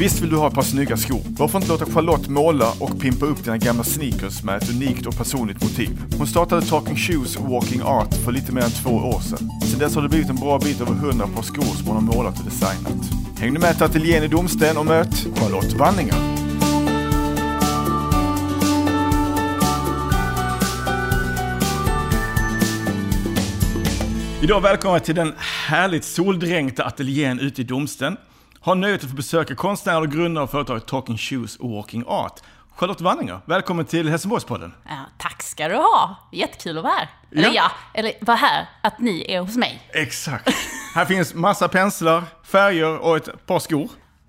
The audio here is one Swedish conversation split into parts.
Visst vill du ha ett par snygga skor? Varför inte låta Charlotte måla och pimpa upp dina gamla sneakers med ett unikt och personligt motiv? Hon startade Talking Shoes Walking Art för lite mer än två år sedan. Sedan dess har det blivit en bra bit över 100 par skor som hon har målat och designat. Häng nu med till ateljén i Domsten och möt Charlotte Banninger. Idag välkomna till den härligt soldränkta ateljén ute i Domsten. Har nöjet att få besöka konstnären och grundare av företaget Talking Shoes och Walking Art. Charlotte Wanninger, välkommen till Helsingborgspodden. Ja, tack ska du ha. Jättekul att vara här. Eller Ja. ja, eller vara här, att ni är hos mig. Exakt. Här finns massa penslar, färger och ett par skor.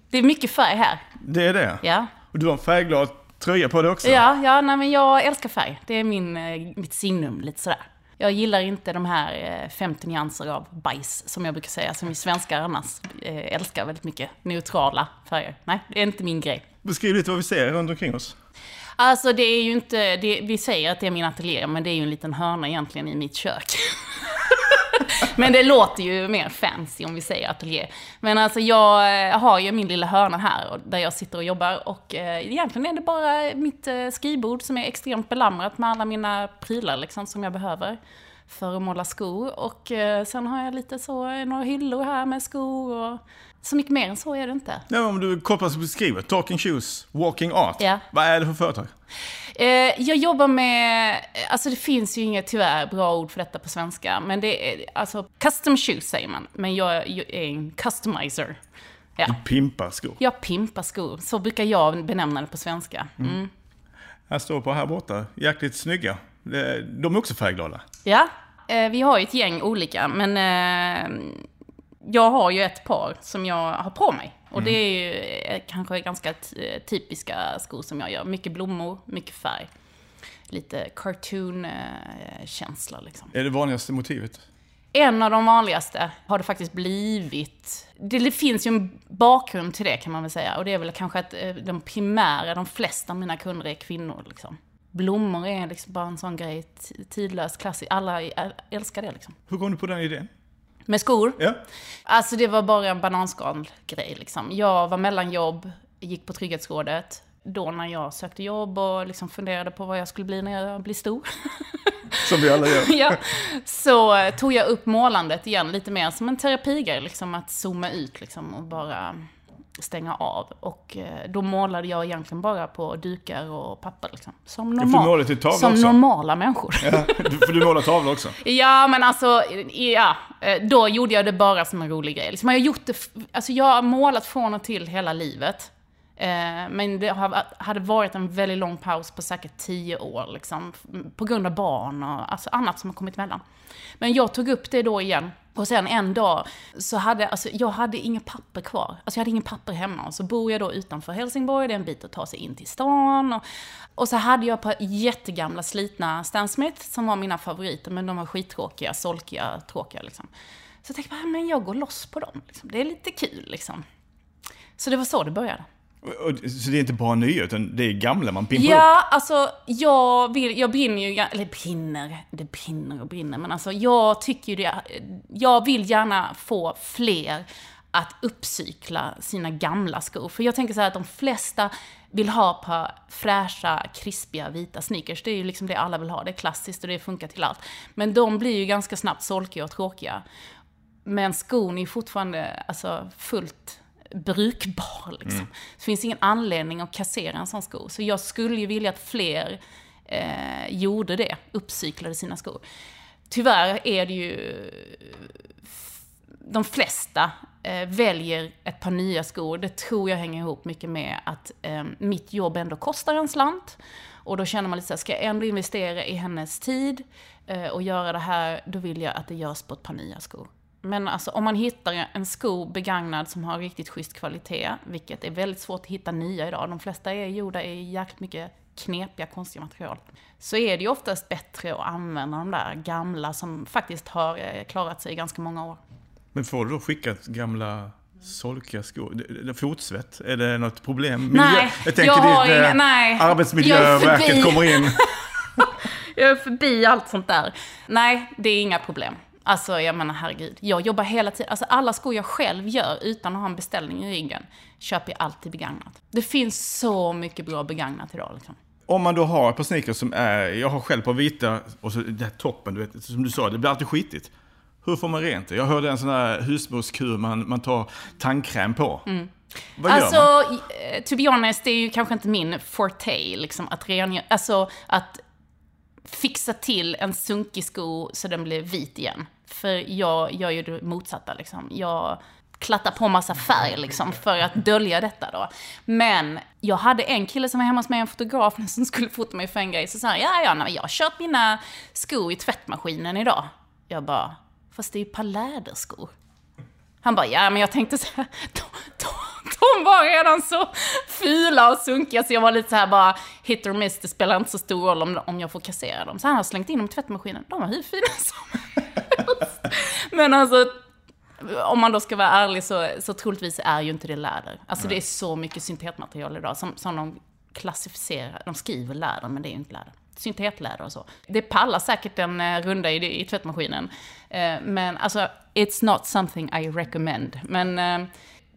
Det är mycket färg här. Det är det. Ja, Och du har en färgglad tröja på dig också. ja, ja nej, men jag älskar färg. Det är min, eh, mitt signum, lite sådär. Jag gillar inte de här eh, 50 nyanser av bajs, som jag brukar säga, som vi svenskar annars eh, älskar väldigt mycket. Neutrala färger. Nej, det är inte min grej. Beskriv lite vad vi ser runt omkring oss. Alltså det är ju inte, det, vi säger att det är min ateljé, men det är ju en liten hörna egentligen i mitt kök. men det låter ju mer fancy om vi säger ateljé. Men alltså jag eh, har ju min lilla hörna här, där jag sitter och jobbar. Och eh, egentligen är det bara mitt eh, skrivbord som är extremt belamrat med alla mina prylar liksom, som jag behöver för att måla skor. Och sen har jag lite så, några hyllor här med skor och så mycket mer än så är det inte. Ja, om du kortfattat beskriver. Talking Shoes, Walking Art. Ja. Vad är det för företag? Eh, jag jobbar med, alltså det finns ju inget tyvärr bra ord för detta på svenska, men det är alltså custom shoes säger man, men jag, är en customizer. Ja. Pimpar skor. Jag pimpar skor, så brukar jag benämna det på svenska. Mm. Här står på här borta, jäkligt snygga. De är också färgglada. Ja, eh, vi har ju ett gäng olika, men eh, jag har ju ett par som jag har på mig. Och det är ju eh, kanske ganska eh, typiska skor som jag gör. Mycket blommor, mycket färg. Lite cartoon-känsla liksom. Är det vanligaste motivet? En av de vanligaste har det faktiskt blivit. Det, finns ju en bakgrund till det kan man väl säga. Och det är väl kanske att eh, de primära, de flesta av mina kunder är kvinnor. Liksom. Blommor är liksom bara en sån grej, tidlös, klassisk. Alla äl- älskar det liksom. Hur kom du på den idén? Med skor? Ja. Alltså det var bara en bananskal-grej liksom. Jag var mellanjobb, gick på Trygghetsrådet. Då när jag sökte jobb och liksom funderade på vad jag skulle bli när jag blir stor. Som vi alla gör. ja, så eh, tog jag upp målandet igen lite mer som en terapigrej, liksom att zooma ut liksom och bara stänga av. Och eh, då målade jag egentligen bara på dukar och papper liksom. Som, till tavla som också. normala människor. Ja, du- för du målar tavlor också. Ja, men alltså, ja, eh, då gjorde jag det bara som en rolig grej. Liksom, jag, har gjort det, alltså, jag har målat från och till hela livet. Eh, men det hade varit en väldigt lång paus på säkert tio år, liksom, på grund av barn och alltså, annat som har kommit emellan. Men jag tog upp det då igen. Och sen en dag så hade alltså, jag hade inga papper kvar. Alltså jag hade inga papper hemma. Och så bor jag då utanför Helsingborg, det är en bit att ta sig in till stan. Och, och så hade jag ett par jättegamla slitna Stan Smith som var mina favoriter, men de var skittråkiga, solkiga, tråkiga liksom. Så jag tänkte, bara, men jag går loss på dem. Liksom. Det är lite kul liksom. Så det var så det började. Så det är inte bara nya, utan det är gamla man pimpar upp? Ja, alltså jag, vill, jag brinner ju, eller brinner, det brinner och brinner, men alltså jag tycker ju det, jag vill gärna få fler att uppcykla sina gamla skor. För jag tänker så här att de flesta vill ha par fräscha, krispiga, vita sneakers. Det är ju liksom det alla vill ha, det är klassiskt och det funkar till allt. Men de blir ju ganska snabbt solkiga och tråkiga. Men skon är ju fortfarande alltså, fullt brukbar. Liksom. Det finns ingen anledning att kassera en sån sko. Så jag skulle ju vilja att fler eh, gjorde det, uppcyklade sina skor. Tyvärr är det ju... De flesta eh, väljer ett par nya skor. Det tror jag hänger ihop mycket med att eh, mitt jobb ändå kostar en slant. Och då känner man lite så här, ska jag ändå investera i hennes tid eh, och göra det här, då vill jag att det görs på ett par nya skor. Men alltså om man hittar en sko begagnad som har riktigt schysst kvalitet, vilket är väldigt svårt att hitta nya idag, de flesta är gjorda i jäkligt mycket knepiga, konstiga material, så är det ju oftast bättre att använda de där gamla som faktiskt har eh, klarat sig i ganska många år. Men får du då skickat gamla solkiga skor? Fotsvett, är det något problem? Nej, jag tänker jag har dit, inga- nej. Arbetsmiljöverket kommer in. Jag är förbi allt sånt där. Nej, det är inga problem. Alltså jag menar herregud, jag jobbar hela tiden. Alltså alla skor jag själv gör utan att ha en beställning i ryggen köper jag alltid begagnat. Det finns så mycket bra begagnat idag liksom. Om man då har ett par sneakers som är, jag har själv på vita och så den här toppen, du vet, som du sa, det blir alltid skitigt. Hur får man rent det? Jag hörde en sån här husmorskur man, man tar tandkräm på. Mm. Vad alltså, gör man? eh, to be honest, det är ju kanske inte min forte, liksom, att rengöra, alltså att fixa till en sunkig sko så den blir vit igen. För jag gör ju det motsatta, liksom. Jag klattar på massa färg, liksom, för att dölja detta då. Men jag hade en kille som var hemma hos mig, en fotograf, som skulle fota mig för en grej. Så sa han, ja, ja, nej, jag har kört mina skor i tvättmaskinen idag. Jag bara, fast det är ju ett par läderskor. Han bara, ja men jag tänkte så här, de, de, de var redan så fula och sunkiga så jag var lite så här bara, hit or miss, det spelar inte så stor roll om, om jag får kassera dem. Så han har slängt in dem i tvättmaskinen, de var hur fina som. Men alltså, om man då ska vara ärlig så, så troligtvis är ju inte det läder. Alltså det är så mycket syntetmaterial idag som, som de klassificerar, de skriver läder men det är ju inte läder. Syntetläder och så. Det pallar säkert en eh, runda i, i tvättmaskinen. Eh, men alltså, it's not something I recommend. Men eh,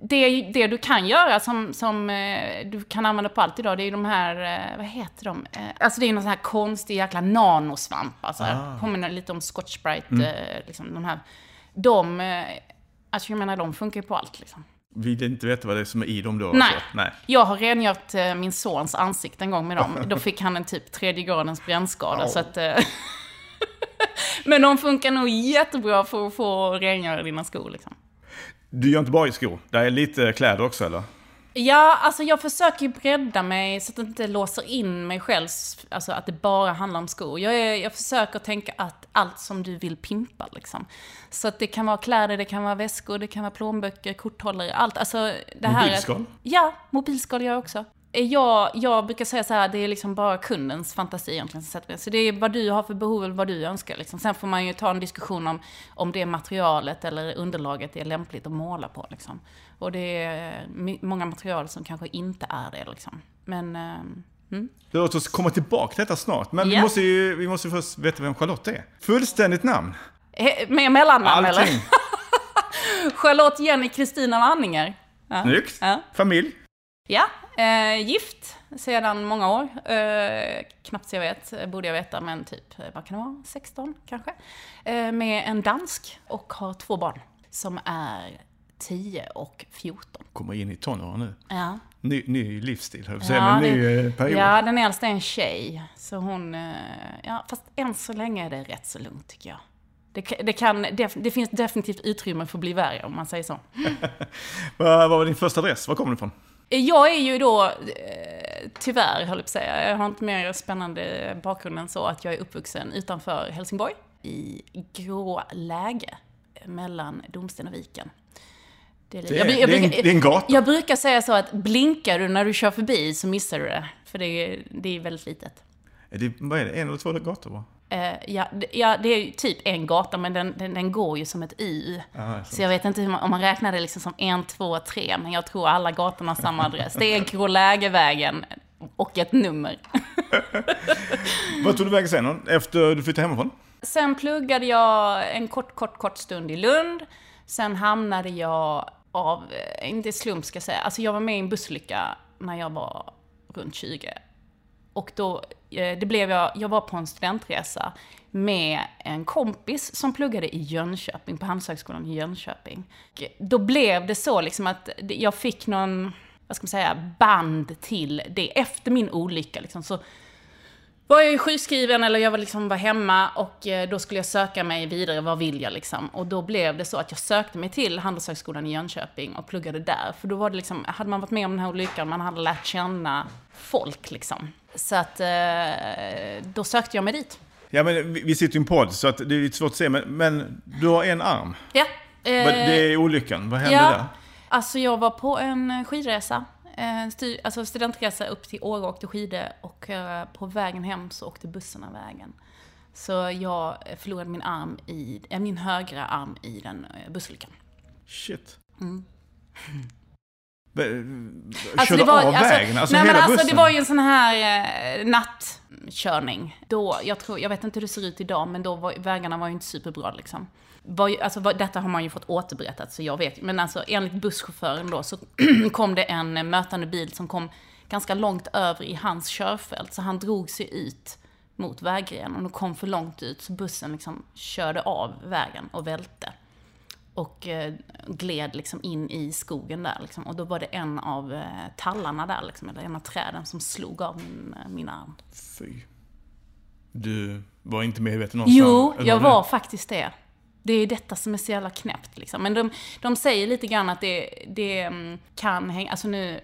det, det du kan göra som, som eh, du kan använda på allt idag, det är de här, eh, vad heter de? Eh, alltså det är någon sån här konstig jäkla nanosvamp. Alltså, Ah. Påminner lite om Scotch Brite, eh, liksom de här. De, alltså jag menar de funkar ju på allt liksom. Vill inte veta vad det är som är i dem då? Nej. alltså. Nej. Jag har rengört eh, min sons ansikte en gång med dem. Då fick han en typ tredje gradens brännskada. Au. Så att, Men de funkar nog jättebra för att få rengöra dina skor liksom. Du gör inte bara i skor, det är lite kläder också eller? Ja, alltså jag försöker bredda mig så att det inte låser in mig själv, alltså att det bara handlar om skor. Jag, är, jag försöker tänka att allt som du vill pimpa liksom. Så att det kan vara kläder, det kan vara väskor, det kan vara plånböcker, korthållare, allt. Alltså det här Mobilskal? Ja, mobilskal gör jag också. Jag, jag brukar säga så här, det är liksom bara kundens fantasi egentligen som sätter. Så det är vad du har för behov eller vad du önskar. Liksom. Sen får man ju ta en diskussion om, om det materialet eller underlaget är lämpligt att måla på. Liksom. Och det är my- många material som kanske inte är det. Liksom. Men, ehm, mm. Låt oss komma tillbaka till detta snart. Men vi, Ja. måste ju, vi måste först veta vem Charlotte är. Fullständigt namn. He- Med mellannamn eller? Allting. Charlotte Jenny Kristina Wanninger. Ja. Snyggt. Ja. Familj. Ja, eh, gift sedan många år. Eh, knappt så jag vet, borde jag veta, men typ, eh, vad kan det vara, 16 kanske? Eh, med en dansk och har två barn som är 10 och 14. Kommer in i tonåren nu. Ja, Ny, ny livsstil, höll säga, Ja, men ny det- eh, period. ja den äldsta är en tjej. Så hon, eh, ja, fast än så länge är det rätt så lugnt tycker jag. Det, det, kan, def- det finns definitivt utrymme för att bli värre om man säger så. Vad, vad var din första adress? Var kommer du ifrån? Jag är ju då, eh, tyvärr höll jag på att säga, jag har inte mer spännande bakgrund än så att jag är uppvuxen utanför Helsingborg i grå läge mellan Domsten och Viken. Det är, Det jag, jag, det är, en, brukar- det är en gata. jag brukar säga så att blinkar du när du kör förbi så missar du det. För det är, det är väldigt litet. Är det, vad är det? En eller två gator bara? Eh, ja, det- ja, det är ju typ en gata, men den, den, den går ju som ett Y. Ja, Så jag vet inte man, om man räknar det liksom som en, två, tre, men jag tror alla gatorna har samma adress. Det är Grålägevägen och ett nummer. Vad tog du vägen sen? Efter du flyttade hemifrån? Sen pluggade jag en kort, kort, kort stund i Lund. Sen hamnade jag av, eh, inte slump ska jag säga, alltså jag var med i en bussolycka när jag var runt 20. Och då, Eh, det blev jag, jag var på en studentresa med en kompis som pluggade i Jönköping, på Handelshögskolan i Jönköping. Då blev det så liksom att jag fick någon, vad ska man säga, band till det. Efter min olycka liksom, så var jag ju sjukskriven eller jag var, liksom, var hemma och eh, då skulle jag söka mig vidare, vad vill jag liksom? Och då blev det så att jag sökte mig till Handelshögskolan i Jönköping och pluggade där. För då var det liksom, hade man varit med om den här olyckan, man hade lärt känna folk liksom. Så att eh, då sökte jag mig dit. Ja, men vi, sitter i en podd så att det är lite svårt att se, men, men du har en arm. Ja. Eh, det är olyckan. Vad hände ja, där? Alltså jag var på en skidresa. En styr, alltså studentresa upp till Åre och åkte skidor och eh, på vägen hem så åkte bussen av vägen. Så jag förlorade min arm i, eh, min högra arm i den bussolyckan. Shit. Mm. Körde det var, av alltså, vägen? Alltså nej, men alltså, bussen? Det var ju en sån här eh, nattkörning. Då, jag, tror, jag vet inte hur det ser ut idag, men då var vägarna var ju inte superbra liksom. Var, alltså, var, detta har man ju fått återberättat, så jag vet. Men alltså enligt busschauffören då så kom det en eh, mötande bil som kom ganska långt över i hans körfält. Så han drog sig ut mot vägrenen och kom för långt ut så bussen liksom körde av vägen och välte. Och eh, gled liksom in i skogen där liksom. Och då var det en av eh, tallarna där liksom, eller en av träden som slog av min, eh, min arm. Fy. Du var inte medveten om Jo, eller jag det? var faktiskt det. Det är detta som är så jävla knäppt liksom. Men de, de säger lite grann att det, det mm, kan hänga, alltså nu,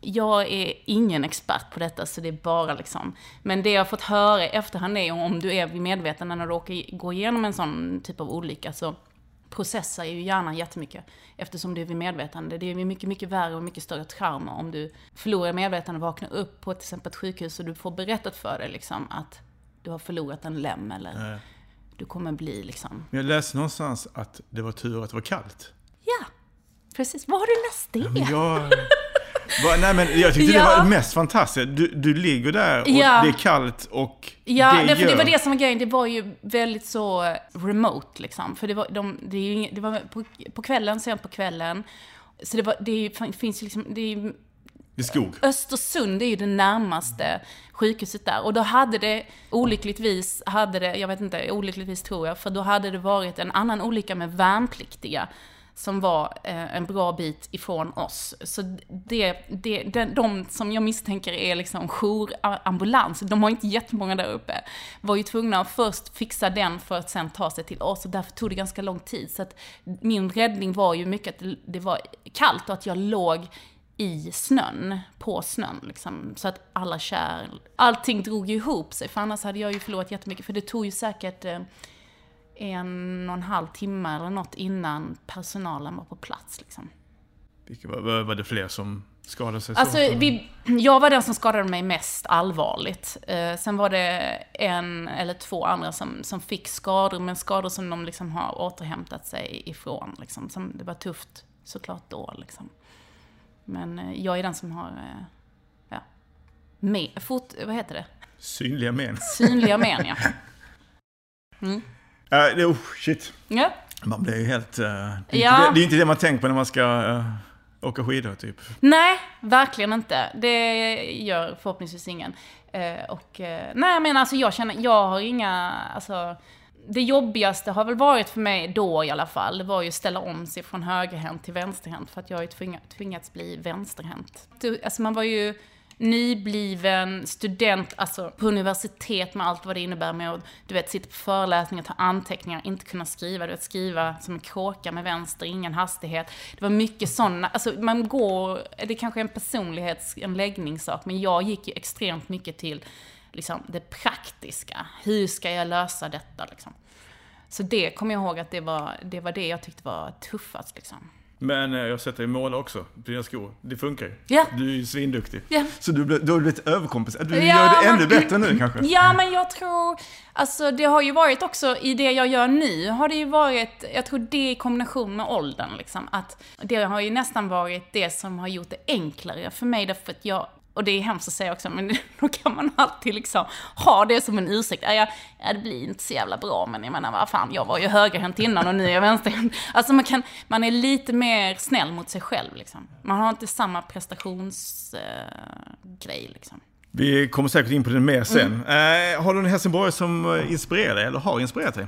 jag är ingen expert på detta så det är bara liksom, men det jag har fått höra i efterhand är om du är vid medvetande när du råkar gå igenom en sån typ av olycka så processar ju hjärnan jättemycket eftersom du är vid medvetande. Det är mycket, mycket värre och mycket större trauma om du förlorar medvetande och vaknar upp på till exempel ett sjukhus och du får berättat för dig liksom att du har förlorat en lem eller Nej. du kommer bli liksom... Men jag läste någonstans att det var tur att det var kallt. Ja, precis. Var har du läst det? Men jag... Nej men jag tyckte det Ja. var mest fantastiskt. Du, du ligger där och Ja. det är kallt och Ja, det det, för gör... det var det som var grejen. Det var ju väldigt så remote liksom. För det var, de, det är ju det var på, på kvällen, sent på kvällen. Så det, var, det är finns ju liksom, det är Det är skog. Östersund är ju det närmaste sjukhuset där. Och då hade det, olyckligtvis, hade det, jag vet inte, olyckligtvis tror jag, för då hade det varit en annan olycka med värnpliktiga som var eh, en bra bit ifrån oss. Så det, det, de, de som jag misstänker är liksom jourambulans, de har inte jättemånga där uppe, var ju tvungna att först fixa den för att sen ta sig till oss och därför tog det ganska lång tid. Så att min räddning var ju mycket att det- det var kallt och att jag låg i snön, på snön liksom. Så att alla kärl, allting drog ihop sig. För annars hade jag ju förlorat jättemycket. För det tog ju säkert eh, en och en halv timme eller något innan personalen var på plats liksom. Vilka, var, var- det fler som skadade sig? så? Alltså, vi, jag var den som skadade mig mest allvarligt. Eh, sen var det en eller två andra som, som fick skador, men skador som de liksom har återhämtat sig ifrån. Liksom. Som, det var tufft såklart då. Liksom. Men eh, jag är den som har, eh, ja, med, fot, vad heter det? Synliga men. Synliga men, ja. Mm. Det, oh, shit. ja. Man blir ju helt... eh, det, är Ja. det, det är inte det man tänker på när man ska eh, åka skidor, typ. Nej, verkligen inte. Det gör förhoppningsvis ingen. Eh, och, eh, nej men alltså jag känner, jag har inga, alltså det jobbigaste har väl varit för mig då i alla fall, det var ju att ställa om sig från högerhänt till vänsterhänt för att jag har ju tvingat, tvingats bli vänsterhänt. Alltså man var ju nybliven student, alltså på universitet med allt vad det innebär med att du vet, sitta på föreläsningar, ta anteckningar, inte kunna skriva, du vet, skriva som en kråka med vänster, ingen hastighet. Det var mycket sådana, alltså man går, det kanske är en personlighets, en läggningssak, men jag gick ju extremt mycket till liksom, det praktiska. Hur ska jag lösa detta liksom? Så det kommer jag ihåg att det var, det var det jag tyckte var tuffast liksom. Men eh, jag har sett dig måla också, på dina skor. Det funkar ju. Ja. Du är ju svinduktig. Ja. Så du, du har blivit överkompenserad. Du Ja, gör det men- ännu bättre nu kanske? Ja, men jag tror, alltså det har ju varit också i det jag gör nu, har det ju varit, jag tror det i kombination med åldern liksom, att det har ju nästan varit det som har gjort det enklare för mig därför att jag och det är hemskt att säga också, men då kan man alltid liksom ha det som en ursäkt. Ja, jag, ja, det blir inte så jävla bra, men jag menar, vad fan, jag var ju högerhänt innan och nu är jag vänsterhänt. Alltså man, kan, man är lite mer snäll mot sig själv liksom. Man har inte samma prestationsgrej eh, liksom. Vi kommer säkert in på det mer sen. Mm. Eh, har du en Helsingborg som eh, inspirerar dig, eller har inspirerat dig?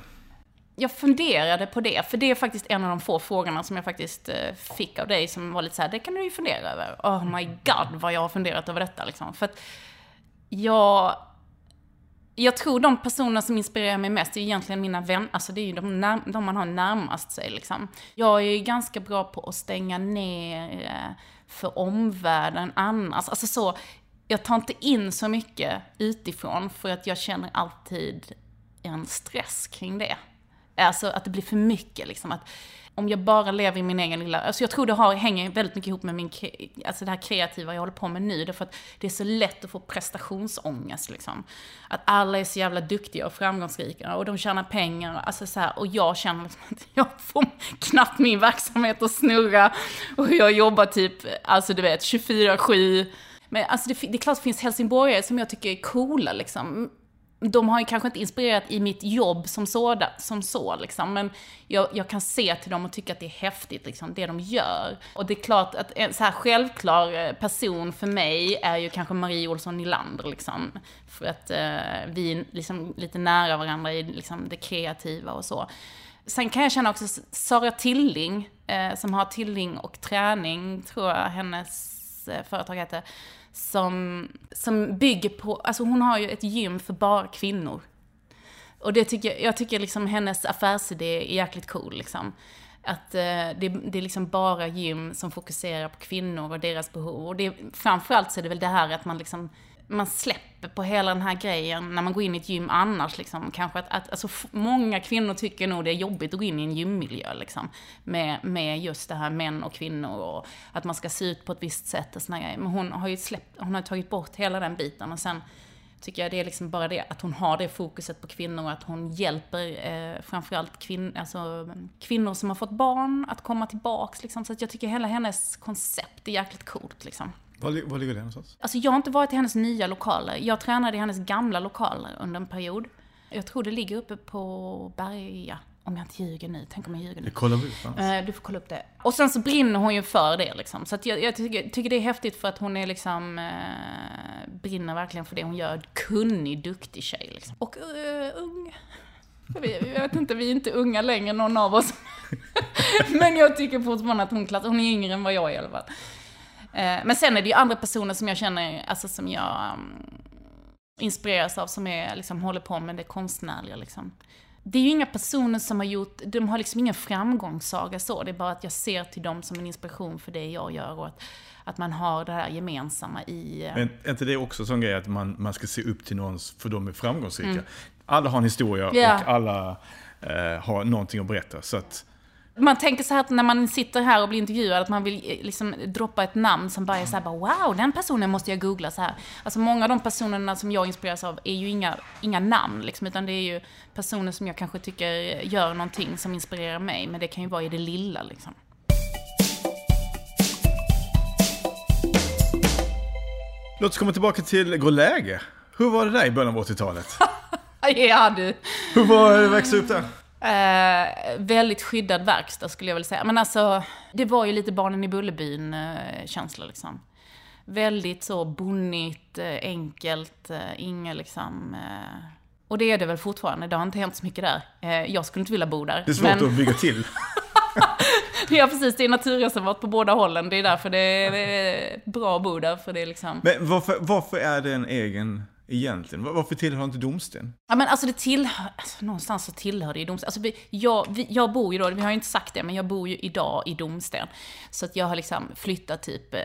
Jag funderade på det, för det är faktiskt en av de få frågorna som jag faktiskt eh, fick av dig som var lite så här, det kan du ju fundera över. Oh my god vad jag har funderat över detta liksom. För att jag, jag tror de personer som inspirerar mig mest är egentligen mina vänner, alltså det är ju de, när, de man har närmast sig liksom. Jag är ju ganska bra på att stänga ner eh, för omvärlden annars. Alltså så, jag tar inte in så mycket utifrån för att jag känner alltid en stress kring det. Alltså att det blir för mycket liksom. Att, om jag bara lever i min egen lilla... Alltså jag tror det har, hänger väldigt mycket ihop med min, alltså det här kreativa jag håller på med nu. Därför att det är så lätt att få prestationsångest liksom. Att alla är så jävla duktiga och framgångsrika och de tjänar pengar. Alltså så här, och jag känner liksom att jag får knappt min verksamhet att snurra. Och jag jobbar typ, alltså du vet, 24-7. Men alltså det, det är klart att det finns helsingborgare som jag tycker är coola liksom de har ju kanske inte inspirerat i mitt jobb som, sådant, som så, liksom, men jag, jag, kan se till dem och tycka att det är häftigt, liksom, det de gör. Och det är klart att en så här självklar eh, person för mig är ju kanske Marie Olsson Nylander, liksom. För att eh, vi är liksom lite nära varandra i liksom, det kreativa och så. Sen kan jag känna också Sara Tilling, eh, som har Tilling och träning, tror jag hennes eh, företag heter som, som bygger på, alltså hon har ju ett gym för bara kvinnor. Och det tycker, jag tycker liksom hennes affärsidé är jäkligt cool liksom. Att eh, det, det är liksom bara gym som fokuserar på kvinnor och deras behov. Och det, framförallt så är det väl det här att man liksom man släpper på hela den här grejen när man går in i ett gym annars. Liksom. Kanske att, att alltså, många kvinnor tycker nog det är jobbigt att gå in i en gymmiljö. Liksom, med, med just det här män och kvinnor och att man ska se ut på ett visst sätt och såna grejer. Men hon har ju släppt, hon har tagit bort hela den biten och sen tycker jag det är liksom bara det att hon har det fokuset på kvinnor och att hon hjälper eh, framförallt kvin alltså, kvinnor som har fått barn att komma tillbaks. Liksom. Så att jag tycker hela hennes koncept är jäkligt coolt. Liksom. Var, var ligger det någonstans? Alltså jag har inte varit i hennes nya lokaler. Jag tränade i hennes gamla lokaler under en period. Jag tror det ligger uppe på Berga. Om jag inte ljuger nu. Tänk om jag ljuger nu. Jag kollar upp uh, Du får kolla upp det. Och sen så brinner hon ju för det liksom. Så jag, jag tycker, tycker, det är häftigt för att hon är liksom... Uh, brinner verkligen för det hon gör. Kunnig, duktig tjej liksom. Och uh, ung. Jag vet, jag vet inte, vi är inte unga längre någon av oss. Men jag tycker fortfarande att hon klassar, hon är yngre än vad jag är i alla fall. Eh, men sen är det ju andra personer som jag känner, alltså som jag um, inspireras av, som är, liksom, håller på med det konstnärliga liksom. Det är ju inga personer som har gjort, de har liksom ingen framgångssaga så, det är bara att jag ser till dem som en inspiration för det jag gör och att, att man har det här gemensamma i... Eh, Men är inte det också en sån grej att man, man ska se upp till någon för de är framgångsrika? Mm. Alla har en historia yeah. och alla eh, har någonting att berätta. Så att man tänker så här att när man sitter här och blir intervjuad, att man vill eh, liksom droppa ett namn som bara är så här, bara, wow, den personen måste jag googla så här. Alltså många av de personerna som jag inspireras av är ju inga, inga namn, liksom, utan det är ju personer som jag kanske tycker gör någonting som inspirerar mig, men det kan ju vara i det lilla liksom. Låt oss komma tillbaka till Gå läge. Hur var det där i början av 80-talet? ja du. Hur var det att växa upp där? Eh, väldigt skyddad verkstad skulle jag vilja säga. Men alltså, det var ju lite barnen i Bullerbyn-känsla eh, liksom. Väldigt så bonnigt, eh, enkelt, eh, inga liksom... Eh, och det är det väl fortfarande, det har inte hänt så mycket där. Eh, jag skulle inte vilja bo där. Det är svårt men... att bygga till. ja precis, det är naturreservat på båda hållen. Det är därför det är bra att bo där, för det är liksom... Men varför, varför är det en egen egentligen? Varför tillhör inte Domsten? Ja men alltså det tillhör, alltså, någonstans så tillhör det ju Domsten. Alltså vi, jag, vi, jag bor ju då, vi har ju inte sagt det, men jag bor ju idag i Domsten. Så att jag har liksom flyttat typ, eh,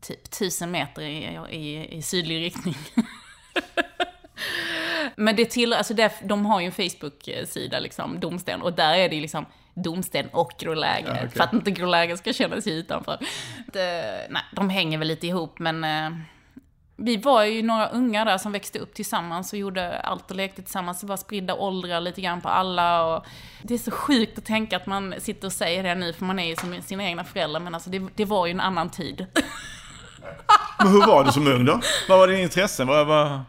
typ tusen meter i, i, i sydlig riktning. men det tillhör, alltså det, de har ju en Facebook-sida liksom, Domsten, och där är det ju liksom Domsten och Gråläge. Ja, okay. För att inte Gråläge ska känna sig utanför. Det, nej, de hänger väl lite ihop, men eh, vi var ju några unga där som växte upp tillsammans och gjorde allt och lekte tillsammans. Det var spridda åldrar lite grann på alla. Och det är så sjukt att tänka att man sitter och säger det nu, för man är ju som sina egna föräldrar. Men alltså det, det var ju en annan tid. Men hur var du som ung då? Vad var dina intressen? Vad vad,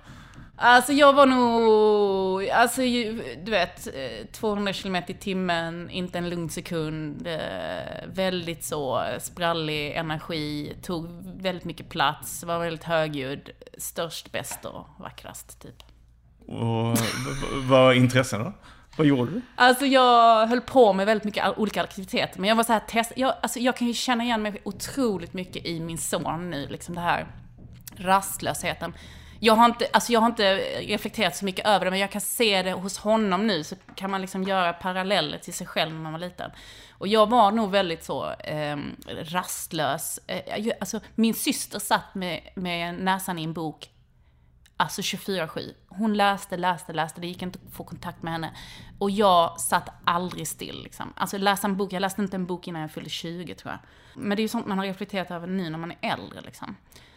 Alltså jag var nog, alltså du vet, 200 km i timmen, inte en lugn sekund, eh, väldigt så sprallig energi, tog väldigt mycket plats, var väldigt högljudd, störst, bäst och vackrast typ. Och vad intressen då? Vad gjorde du? Alltså jag höll på med väldigt mycket olika aktiviteter, men jag var så här test, jag, alltså jag kan ju känna igen mig otroligt mycket i min son nu, liksom det här rastlösheten jag har, inte, alltså jag har inte reflekterat så mycket över det, men jag kan se det hos honom nu, så kan man liksom göra paralleller till sig själv när man var liten. Och jag var nog väldigt så eh, rastlös. Eh, alltså, min syster satt med, med näsan i en bok Alltså 24-7. Hon läste, läste, läste. Det gick inte att få kontakt med henne. Och jag satt aldrig still. Liksom. Alltså läsa en bok. Jag läste inte en bok innan jag fyllde 20 tror jag. Men det är ju sånt man har reflekterat över nu när man är äldre. Liksom.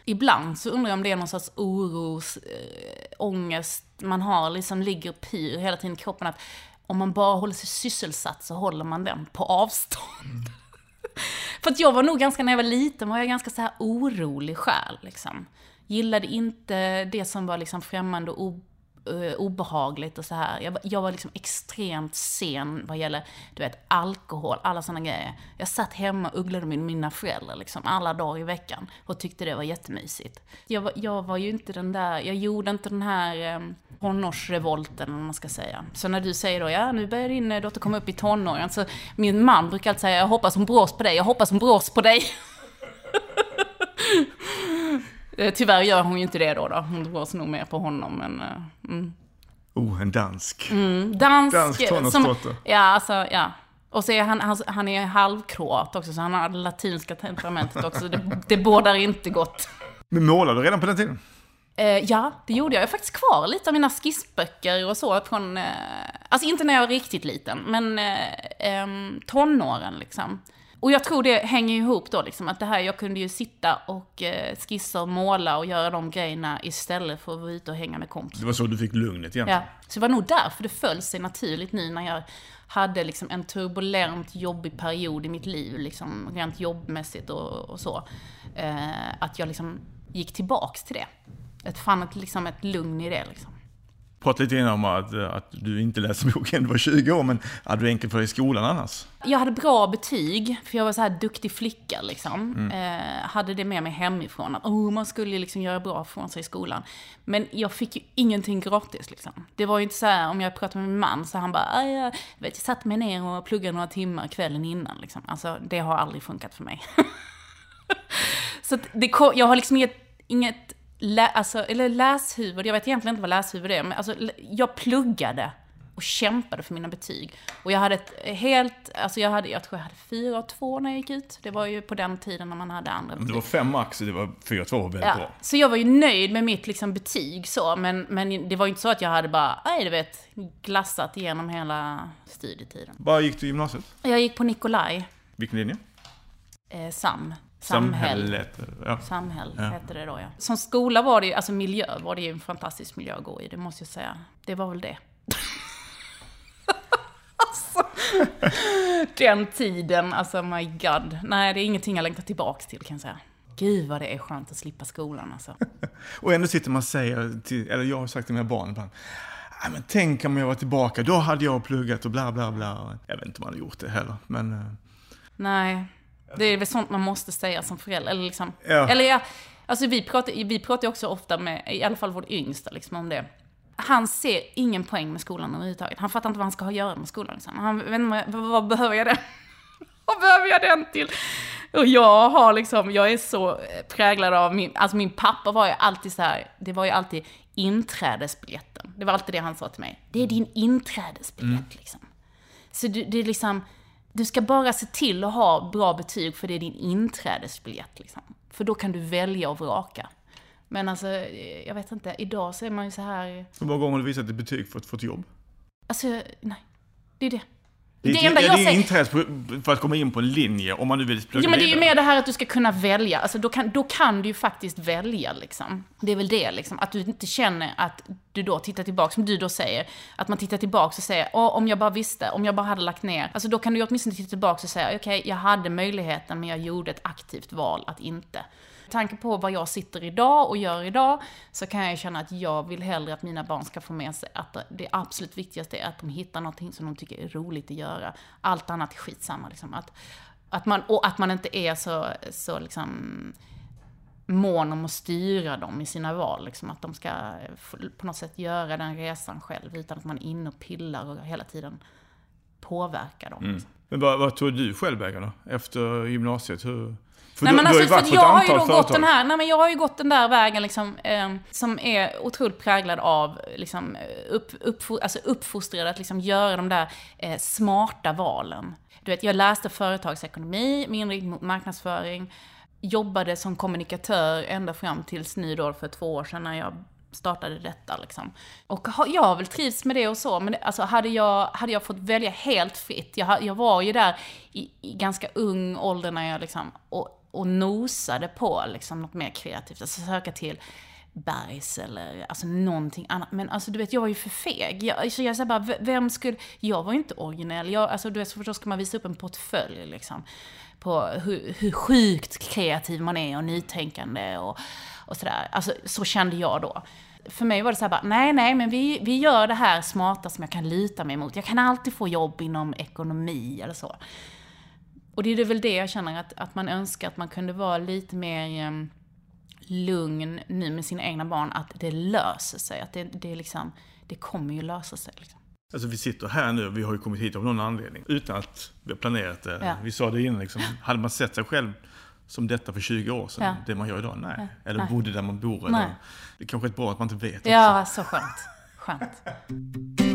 Ibland så undrar jag om det är någon sorts oros, äh, ångest man har, liksom ligger pyr hela tiden i kroppen. Att om man bara håller sig sysselsatt så håller man den på avstånd. För att jag var nog ganska, när jag var liten, var jag ganska så här orolig själ. Liksom. Gillade inte det som var liksom främmande och Eh, obehagligt och så här. Jag, jag, var liksom extremt sen vad gäller, du vet, alkohol, alla sådana grejer. Jag satt hemma och ugglade med mina föräldrar liksom alla dagar i veckan och tyckte det var jättemysigt. Jag, var, jag var ju inte den där, jag gjorde inte den här eh, tonårsrevolten, om man ska säga. Så när du säger då, ja nu börjar din eh, dotter komma upp i tonåren, så min man brukar alltid säga, jag hoppas hon brås på dig, jag hoppas hon brås på dig. Eh, tyvärr gör hon ju inte det då. då. Hon dras nog mer på honom, men... Eh, mm. Oh, en dansk. Mm, dansk. Dansk tonårsdotter. Ja, alltså, ja. Och så är han, han, han är halvkroat också, så han har det latinska temperamentet också. Det, det bådar inte gott. Men målade du redan på den tiden? Eh, ja, det gjorde jag. Jag har faktiskt kvar lite av mina skissböcker och så från, eh, alltså inte när jag var riktigt liten, men eh, tonåren liksom. Och jag tror det hänger ihop då, liksom, att det här, jag kunde ju sitta och eh, skissa och måla och göra de grejerna istället för att vara ute och hänga med kompisar. Det var så du fick lugnet egentligen? Ja, så det var nog därför det föll sig naturligt nu när jag hade liksom en turbulent, jobbig period i mitt liv, liksom, rent jobbmässigt och, och så. Eh, att jag liksom gick tillbaks till det. Jag fann ett, liksom ett lugn i det. Liksom pratade lite innan om att, att du inte läste boken, du var 20 år, men hade du enkelt för dig i skolan annars? Jag hade bra betyg, för jag var så här duktig flicka liksom. Mm. Eh, hade det med mig hemifrån, att oh, man skulle liksom göra bra från sig i skolan. Men jag fick ju ingenting gratis liksom. Det var ju inte så här, om jag pratade med min man, så han bara, jag, vet, jag satt mig ner och pluggade några timmar kvällen innan liksom. Alltså, det har aldrig funkat för mig. så det, jag har liksom inget, inget lä, alltså, eller läshuvud, jag vet egentligen inte vad läshuvud är, men alltså, jag pluggade och kämpade för mina betyg. Och jag hade ett helt, alltså jag hade, jag tror jag hade fyra och två när jag gick ut. Det var ju på den tiden när man hade andra betyg. Det var fem max, det var fyra och två var väldigt ja. bra. Så jag var ju nöjd med mitt liksom betyg så, men, men det var ju inte så att jag hade bara, nej du vet, glassat igenom hela studietiden. Var gick du i gymnasiet? Jag gick på Nikolaj. Vilken linje? Eh, SAM. Samhället. Ja. Samhäll ja. hette det då ja. Som skola var det ju, alltså miljö var det ju en fantastisk miljö att gå i, det måste jag säga. Det var väl det. alltså, den tiden, alltså my god. Nej, det är ingenting jag längtar tillbaks till kan jag säga. Gud vad det är skönt att slippa skolan alltså. och ändå sitter man och säger, till, eller jag har sagt till mina barn ibland, men tänk om jag var tillbaka, då hade jag pluggat och bla bla bla. Jag vet inte om man har gjort det heller, men... Eh. Nej, det är väl sånt man måste säga som förälder. Eller, liksom, ja. eller ja, alltså vi pratar, vi pratar också ofta med, i alla fall vår yngsta, liksom, om det. Han ser ingen poäng med skolan överhuvudtaget. Han fattar inte vad han ska ha att göra med skolan. Liksom. Han vet inte, vad, vad behöver jag den? vad behöver jag den till? Och jag har liksom, jag är så präglad av min, alltså min pappa var ju alltid så här, det var ju alltid inträdesbiljetten. Det var alltid det han sa till mig. Det är din inträdesbiljett mm. liksom. Så det, det är liksom, du ska bara se till att ha bra betyg för det är din inträdesbiljett. Liksom. För då kan du välja och vraka. Men alltså, jag vet inte, idag så är man ju så här... Hur många gånger har du visat ett betyg för att få ett jobb? Alltså, nej. Det är det. Det, det, enda jag det är intresse för att komma in på en linje, om man nu vill plugga Ja, men det är ju mer det här att du ska kunna välja. Alltså, då, kan, då kan du ju faktiskt välja, liksom. Det är väl det, liksom. Att du inte känner att du då tittar tillbaka, som du då säger, att man tittar tillbaka och säger, Åh, om jag bara visste, om jag bara hade lagt ner. Alltså då kan du ju åtminstone titta tillbaka och säga, okej, okay, jag hade möjligheten, men jag gjorde ett aktivt val att inte. Med tanke på vad jag sitter idag och gör idag, så kan jag känna att jag vill hellre att mina barn ska få med sig att det absolut viktigaste är att de hittar någonting som de tycker är roligt att göra. Allt annat är skitsamma liksom. Att, att man, och att man inte är så, så liksom mån om att styra dem i sina val. Liksom, att de ska på något sätt göra den resan själv utan att man är inne och pillar och hela tiden påverkar dem. Mm. Men vad, vad tog du själv vägen då? Efter gymnasiet? Hur, för nej, du, men alltså, du har ju alltså, varit på ett antal har ju gått den här, nej, men Jag har ju gått den där vägen liksom, eh, som är otroligt präglad av liksom, upp, upp, alltså uppfostrad att liksom, göra de där eh, smarta valen. Du vet, jag läste företagsekonomi med inriktning mot marknadsföring. Jobbade som kommunikatör ända fram tills nu då för två år sedan när jag startade detta liksom. Och jag har väl trivts med det och så, men alltså hade jag, hade jag fått välja helt fritt, jag, jag var ju där i, i ganska ung ålder när jag liksom, och, och nosade på liksom något mer kreativt, alltså söka till Bergs eller alltså någonting annat. Men alltså du vet, jag var ju för feg. Jag, så jag sa bara, vem skulle... Jag var ju inte originell. Jag, alltså du vet, så ska man visa upp en portfölj liksom. På hur, hur sjukt kreativ man är och nytänkande och, och sådär. Alltså så kände jag då. För mig var det så här bara, nej, nej, men vi, vi gör det här smarta som jag kan luta mig mot. Jag kan alltid få jobb inom ekonomi eller så. Och det är väl det jag känner att, att man önskar att man kunde vara lite mer em, lugn nu med sina egna barn, att det löser sig. Att det, det, är liksom, det kommer ju lösa sig. Liksom. Alltså vi sitter här nu vi har ju kommit hit av någon anledning. Utan att vi har planerat det. Ja. Vi sa det innan liksom. Hade man sett sig själv som detta för 20 år sedan, Ja. det man gör idag? Nej. Eller Nej. bodde där man bor. Eller, det är kanske är bra att man inte vet också. Ja, så skönt. Skönt.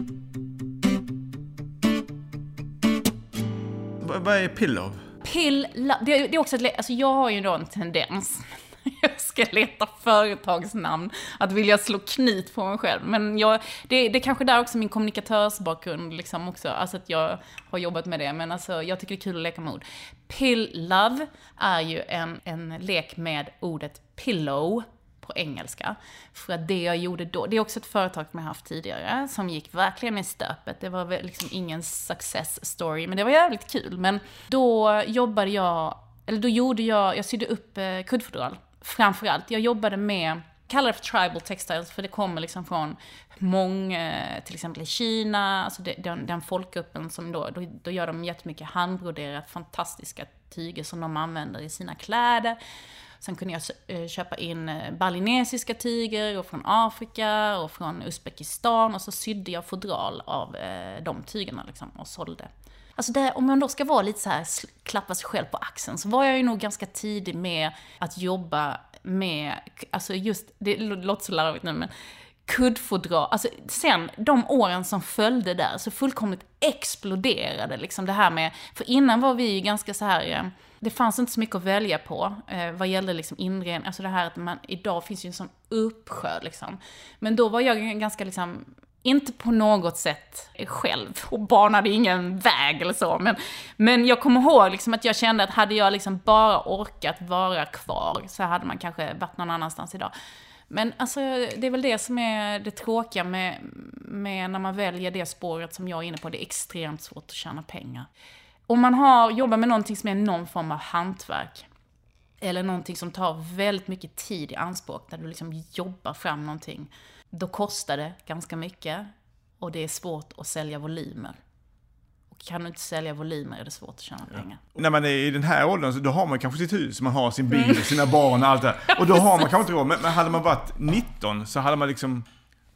Vad, vad är pillow? Pill, det, det är också ett, alltså jag har ju då en tendens, jag ska leta företagsnamn, att vilja slå knut på mig själv. Men jag, det, det är kanske där också min kommunikatörsbakgrund liksom också, alltså att jag har jobbat med det. Men alltså jag tycker det är kul att leka med ord. Pill Love är ju en, en lek med ordet pillow på engelska. För att det jag gjorde då, det är också ett företag som jag haft tidigare, som gick verkligen i stöpet. Det var väl liksom ingen success story, men det var jävligt kul. Men då jobbade jag, eller då gjorde jag, jag sydde upp eh, kuddfodral. Framförallt, jag jobbade med, kallar det för tribal textiles, för det kommer liksom från Hmong, eh, till exempel i Kina, alltså den, den folkgruppen som då, då, då gör de jättemycket handbroderat, fantastiska tyger som de använder i sina kläder. Sen kunde jag eh, köpa in eh, balinesiska tyger och från Afrika och från Uzbekistan och så sydde jag fodral av eh, de tygerna liksom och sålde. Alltså det, om man då ska vara lite så här klappa sig själv på axeln så var jag ju nog ganska tidig med att jobba med, alltså just, det låter så larvigt nu men kuddfodral, alltså sen de åren som följde där så fullkomligt exploderade liksom det här med, för innan var vi ju ganska så här, det fanns inte så mycket att välja på eh, vad gällde liksom inredning, alltså det här att man, idag finns ju en sån uppsjö liksom. Men då var jag ganska liksom, inte på något sätt själv och banade ingen väg eller så. Men, men jag kommer ihåg liksom att jag kände att hade jag liksom bara orkat vara kvar så hade man kanske varit någon annanstans idag. Men alltså, det är väl det som är det tråkiga med, med när man väljer det spåret som jag är inne på. Det är extremt svårt att tjäna pengar. Om man har, jobbar med någonting som är någon form av hantverk, eller någonting som tar väldigt mycket tid i anspråk, där du liksom jobbar fram någonting, då kostar det ganska mycket och det är svårt att sälja volymer. Och kan du inte sälja volymer är det svårt att tjäna pengar. När man är i den här åldern så då har man kanske sitt hus, man har sin bil, sina barn och allt det. Och då har man kanske inte råd. Men, men hade man varit 19 så hade man liksom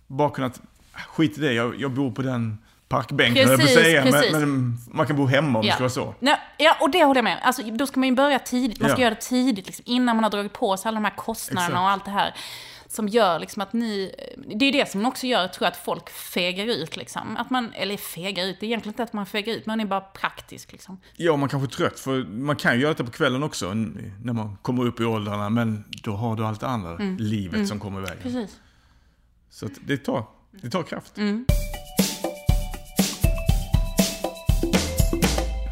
bara kunnat, skit i det, jag, jag bor på den parkbänken höll jag Precis, säga. precis. Men, men man kan bo hemma om det ska vara så. Nej, ja, och det håller jag med Alltså, Då ska man ju börja tidigt. Man ska Ja. göra det tidigt, liksom, innan man har dragit på sig alla de här kostnaderna Exakt. och allt det här. Som gör liksom att ni... Det är det som också gör, tror jag, att folk fegar ut. Liksom. Att man, eller fegar ut, det är egentligen inte att man fegar ut, man är bara praktisk. Liksom. Ja, man kanske är trött, för man kan ju göra det på kvällen också när man kommer upp i åldrarna, men då har du allt det andra livet som kommer i vägen. Precis. Så det, tar, det tar kraft.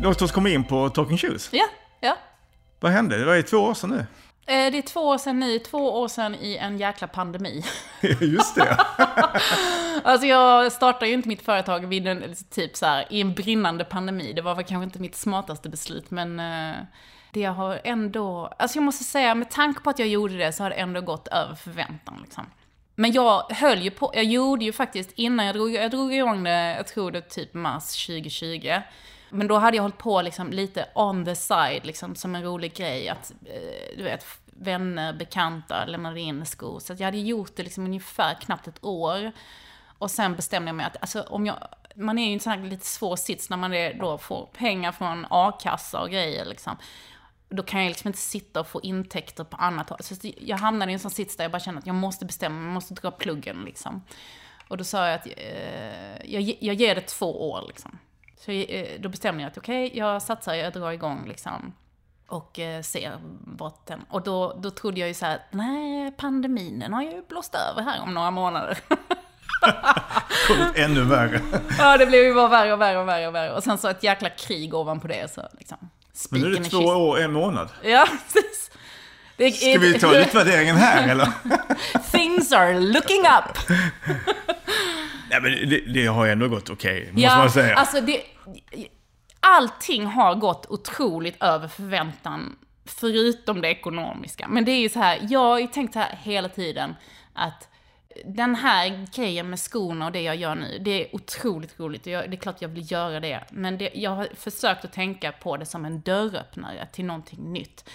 Låt oss komma in på Talking Shoes. Ja, ja. Vad hände? Det var ju två år sedan nu. Eh, Det är två år sedan nu, två år sedan i en jäkla pandemi. Just det. Alltså jag startade ju inte mitt företag vid en, typ så här, i en brinnande pandemi. Det var väl kanske inte mitt smartaste beslut, men eh, det har ändå... Alltså jag måste säga, med tanke på att jag gjorde det så har det ändå gått över förväntan. Liksom. Men jag höll ju på, jag gjorde ju faktiskt innan jag drog, jag drog igång det, jag tror det typ mars 2020. Men då hade jag hållit på liksom lite on the side, liksom som en rolig grej. Att, eh, du vet, vänner, bekanta lämnade in skor. Så att jag hade gjort det liksom ungefär knappt ett år. Och sen bestämde jag mig att, alltså om jag, man är ju i en sån här lite svår sits när man är, då får pengar från a-kassa och grejer liksom. Då kan jag liksom inte sitta och få intäkter på annat håll. Så jag hamnade i en sån sits där jag bara kände att jag måste bestämma mig, jag måste dra pluggen liksom. Och då sa jag att eh, jag, jag ger det två år liksom. Så eh, då bestämde jag att okej, jag satsar, jag drar igång liksom. och eh, ser bort den. Och då, då trodde jag ju så här, nej, pandemin den har ju blåst över här om några månader. Kommit ännu värre. ja, det blev ju bara värre och värre och värre och värre. Och sen så ett jäkla krig ovanpå det. Så liksom, Men nu är det två år, en månad. Ja, precis. Det Ska vi ta utvärderingen här eller? Things are looking up. Nej men det, det har ändå gått okej, måste ja, man säga. alltså det... Allting har gått otroligt över förväntan, förutom det ekonomiska. Men det är ju så här, jag har ju tänkt så här hela tiden, att den här grejen med skorna och det jag gör nu, det är otroligt roligt. Jag, det är klart jag vill göra det. Men det, jag har försökt att tänka på det som en dörröppnare till någonting nytt.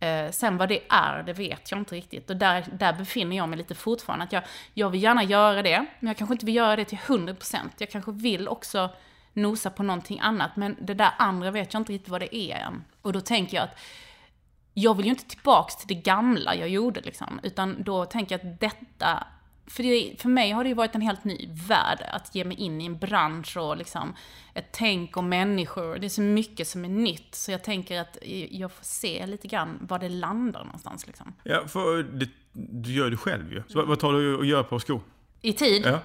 Eh, sen vad det är, det vet jag inte riktigt. Och där, där befinner jag mig lite fortfarande. Att jag, jag vill gärna göra det, men jag kanske inte vill göra det till 100%. Jag kanske vill också nosa på någonting annat, men det där andra vet jag inte riktigt vad det är än. Och då tänker jag att jag vill ju inte tillbaks till det gamla jag gjorde liksom, utan då tänker jag att detta för, det, för mig har det ju varit en helt ny värld att ge mig in i en bransch och liksom ett tänk och människor. Det är så mycket som är nytt, så jag tänker att jag får se lite grann var det landar någonstans liksom. Ja, för det, du gör det själv ju. Så vad, vad tar du att göra på skor? I tid? Ja.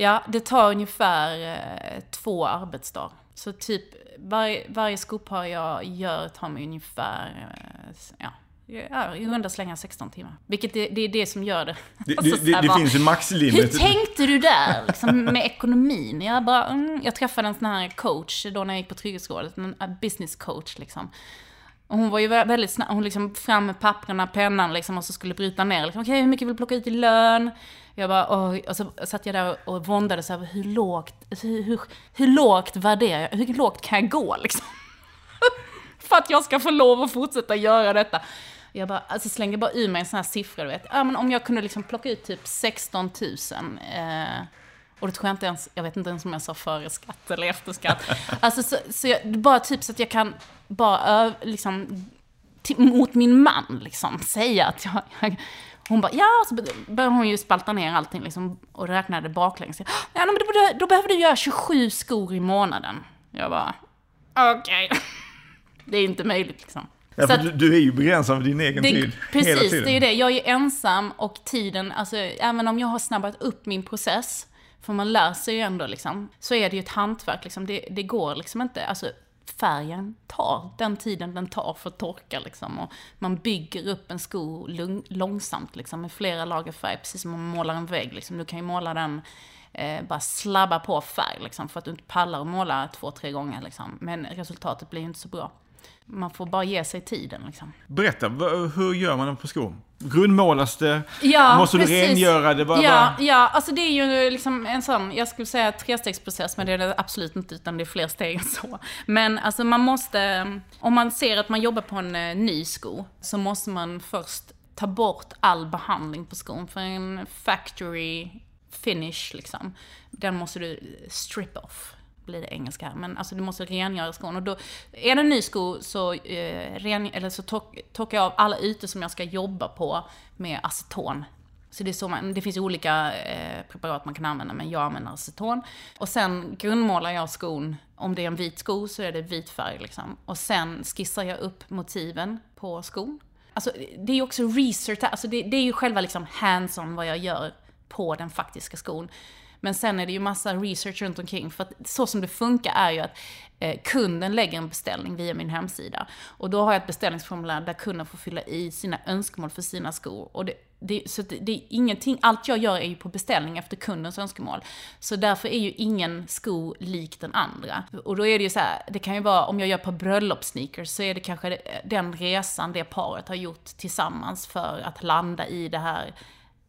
Ja, det tar ungefär eh, två arbetsdagar. Så typ varje, varje skopar jag gör tar mig ungefär, eh, ja, ja, i runda slängar 16 timmar. Vilket det, det är det som gör det. Det, Alltså, det, så det, bara, finns en Hur maxlimit. tänkte du där, liksom, med ekonomin? Jag, bara, mm, jag träffade en sån här coach då när jag gick på Trygghetsrådet, en en business coach liksom. Och hon var ju väldigt snabb, hon liksom fram med papperna, pennan liksom, och så skulle bryta ner. Liksom, Okej, hur mycket vill du plocka ut i lön? Jag bara, och, Och så satt jag där och våndades över hur lågt, hur, hur, hur lågt värderar jag, hur lågt kan jag gå liksom? För att jag ska få lov att fortsätta göra detta. Jag bara, alltså slänger bara ur mig en sån här siffra, du vet. Ja, men om jag kunde liksom plocka ut typ 16 000. Eh, och det tror jag inte ens, jag vet inte ens om jag sa före skatt eller efter skatt. Alltså så, så jag, bara typ så att jag kan bara liksom, till, mot min man liksom säga att jag, jag hon bara, ja, så började hon ju spalta ner allting liksom, och räknade baklänges. Ja, men då, då behöver du göra 27 skor i månaden. Jag bara, okej. Det är inte möjligt liksom. Ja, Så att- du, är ju begränsad av din egen det, tid. hela precis, tiden. det är ju det. Jag är ensam och tiden, alltså även om jag har snabbat upp min process, för man lär sig ju ändå liksom, så är det ju ett hantverk liksom. Det, det går liksom inte, alltså färgen tar den tiden den tar för att torka liksom. Och man bygger upp en sko långsamt liksom, med flera lager färg, precis som man målar en vägg liksom. Du kan ju måla den eh, bara slabba på färg liksom, för att du inte pallar att måla två, tre gånger liksom. Men resultatet blir ju inte så bra. Man får bara ge sig tiden liksom. Berätta, hur gör man på skor? Grundmålas det? Ja, Måste du precis. rengöra det? Vad- ja, vad- ja, alltså det är ju liksom en sån, jag skulle säga trestegsprocess, men det är det absolut inte, utan det är fler steg än så. Men alltså man måste, om man ser att man jobbar på en eh, ny sko, så måste man först ta bort all behandling på skon. För en factory finish, liksom, den måste du strip off blir det engelska här, men alltså du måste rengöra skon. Och då, är det en ny sko så, eh, ren, eller så tork, torkar jag av alla ytor som jag ska jobba på med aceton. Så det, är så man, det finns ju olika eh, preparat man kan använda, men jag använder aceton. Och sen grundmålar jag skon. Om det är en vit sko så är det vit färg liksom. Och sen skissar jag upp motiven på skon. Alltså det är ju också research, alltså det, det är ju själva liksom hands-on vad jag gör på den faktiska skon. Men sen är det ju massa research runt omkring. För att så som det funkar är ju att eh, kunden lägger en beställning via min hemsida. Och då har jag ett beställningsformulär där kunden får fylla i sina önskemål för sina skor. Och det, det, så det, det är ingenting, allt jag gör är ju på beställning efter kundens önskemål. Så därför är ju ingen sko lik den andra. Och då är det ju så här, det kan ju vara, om jag gör på bröllopssneakers så är det kanske den resan det paret har gjort tillsammans för att landa i det här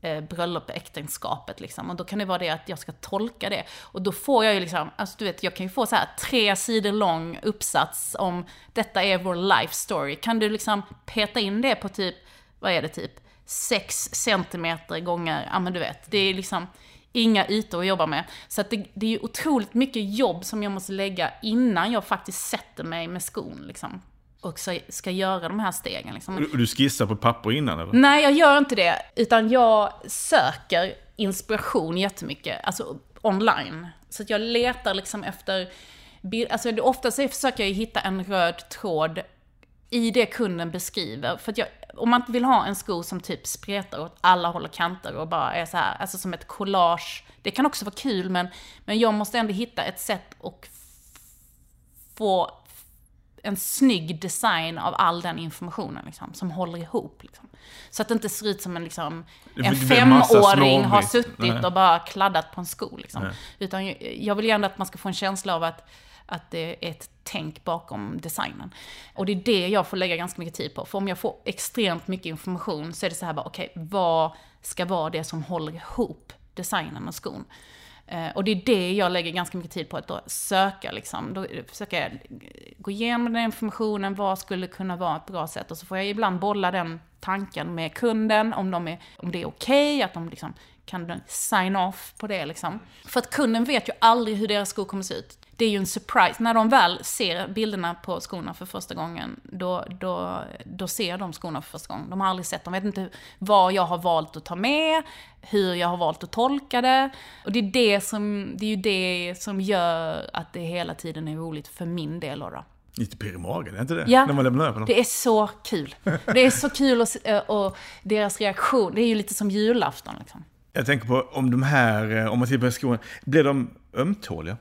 eh, bröllop, äktenskapet liksom. Och då kan det vara det att jag ska tolka det. Och då får jag ju liksom, alltså du vet, jag kan ju få så här tre sidor lång uppsats om detta är vår life story. Kan du liksom peta in det på typ, vad är det typ, sex centimeter gånger, ja men du vet, det är liksom inga ytor att jobba med. Så att det, det är ju otroligt mycket jobb som jag måste lägga innan jag faktiskt sätter mig med skon liksom. Och ska göra de här stegen liksom. Du skissar på papper innan eller? Nej, jag gör inte det. Utan jag söker inspiration jättemycket, alltså online. Så att jag letar liksom efter bild, alltså ofta så försöker jag hitta en röd tråd i det kunden beskriver. För att jag, om man inte vill ha en sko som typ spretar åt alla håll och kanter och bara är så här, alltså som ett collage. Det kan också vara kul, men, men jag måste ändå hitta ett sätt att få en snygg design av all den informationen liksom, som håller ihop. Liksom. Så att det inte ser ut som en, liksom, en femåring har suttit Nej. och bara kladdat på en sko. Liksom. Utan jag vill gärna att man ska få en känsla av att, att det är ett tänk bakom designen. Och det är det jag får lägga ganska mycket tid på. För om jag får extremt mycket information så är det så här bara, okej, okay, vad ska vara det som håller ihop designen och skon? Eh, och det är det jag lägger ganska mycket tid på, att då söka liksom. Då försöker jag gå igenom den informationen, vad skulle kunna vara ett bra sätt? Och så får jag ibland bolla den tanken med kunden, om, de är, om det är okej, okay, att de liksom kan sign off på det liksom. För att kunden vet ju aldrig hur deras skor kommer se ut det är ju en surprise. När de väl ser bilderna på skorna för första gången, då, då, då ser de skorna för första gången. De har aldrig sett dem, vet inte vad jag har valt att ta med, hur jag har valt att tolka det. Och det är, det som, det är ju det som gör att det hela tiden är roligt för min del då. Lite pirr i magen, är inte det? Ja, När man lämnar över dem. det är så kul. Det är så kul och, och deras reaktion, det är ju lite som julafton liksom. Jag tänker på om de här, eh, om man tittar på skorna, blir de ömtåliga?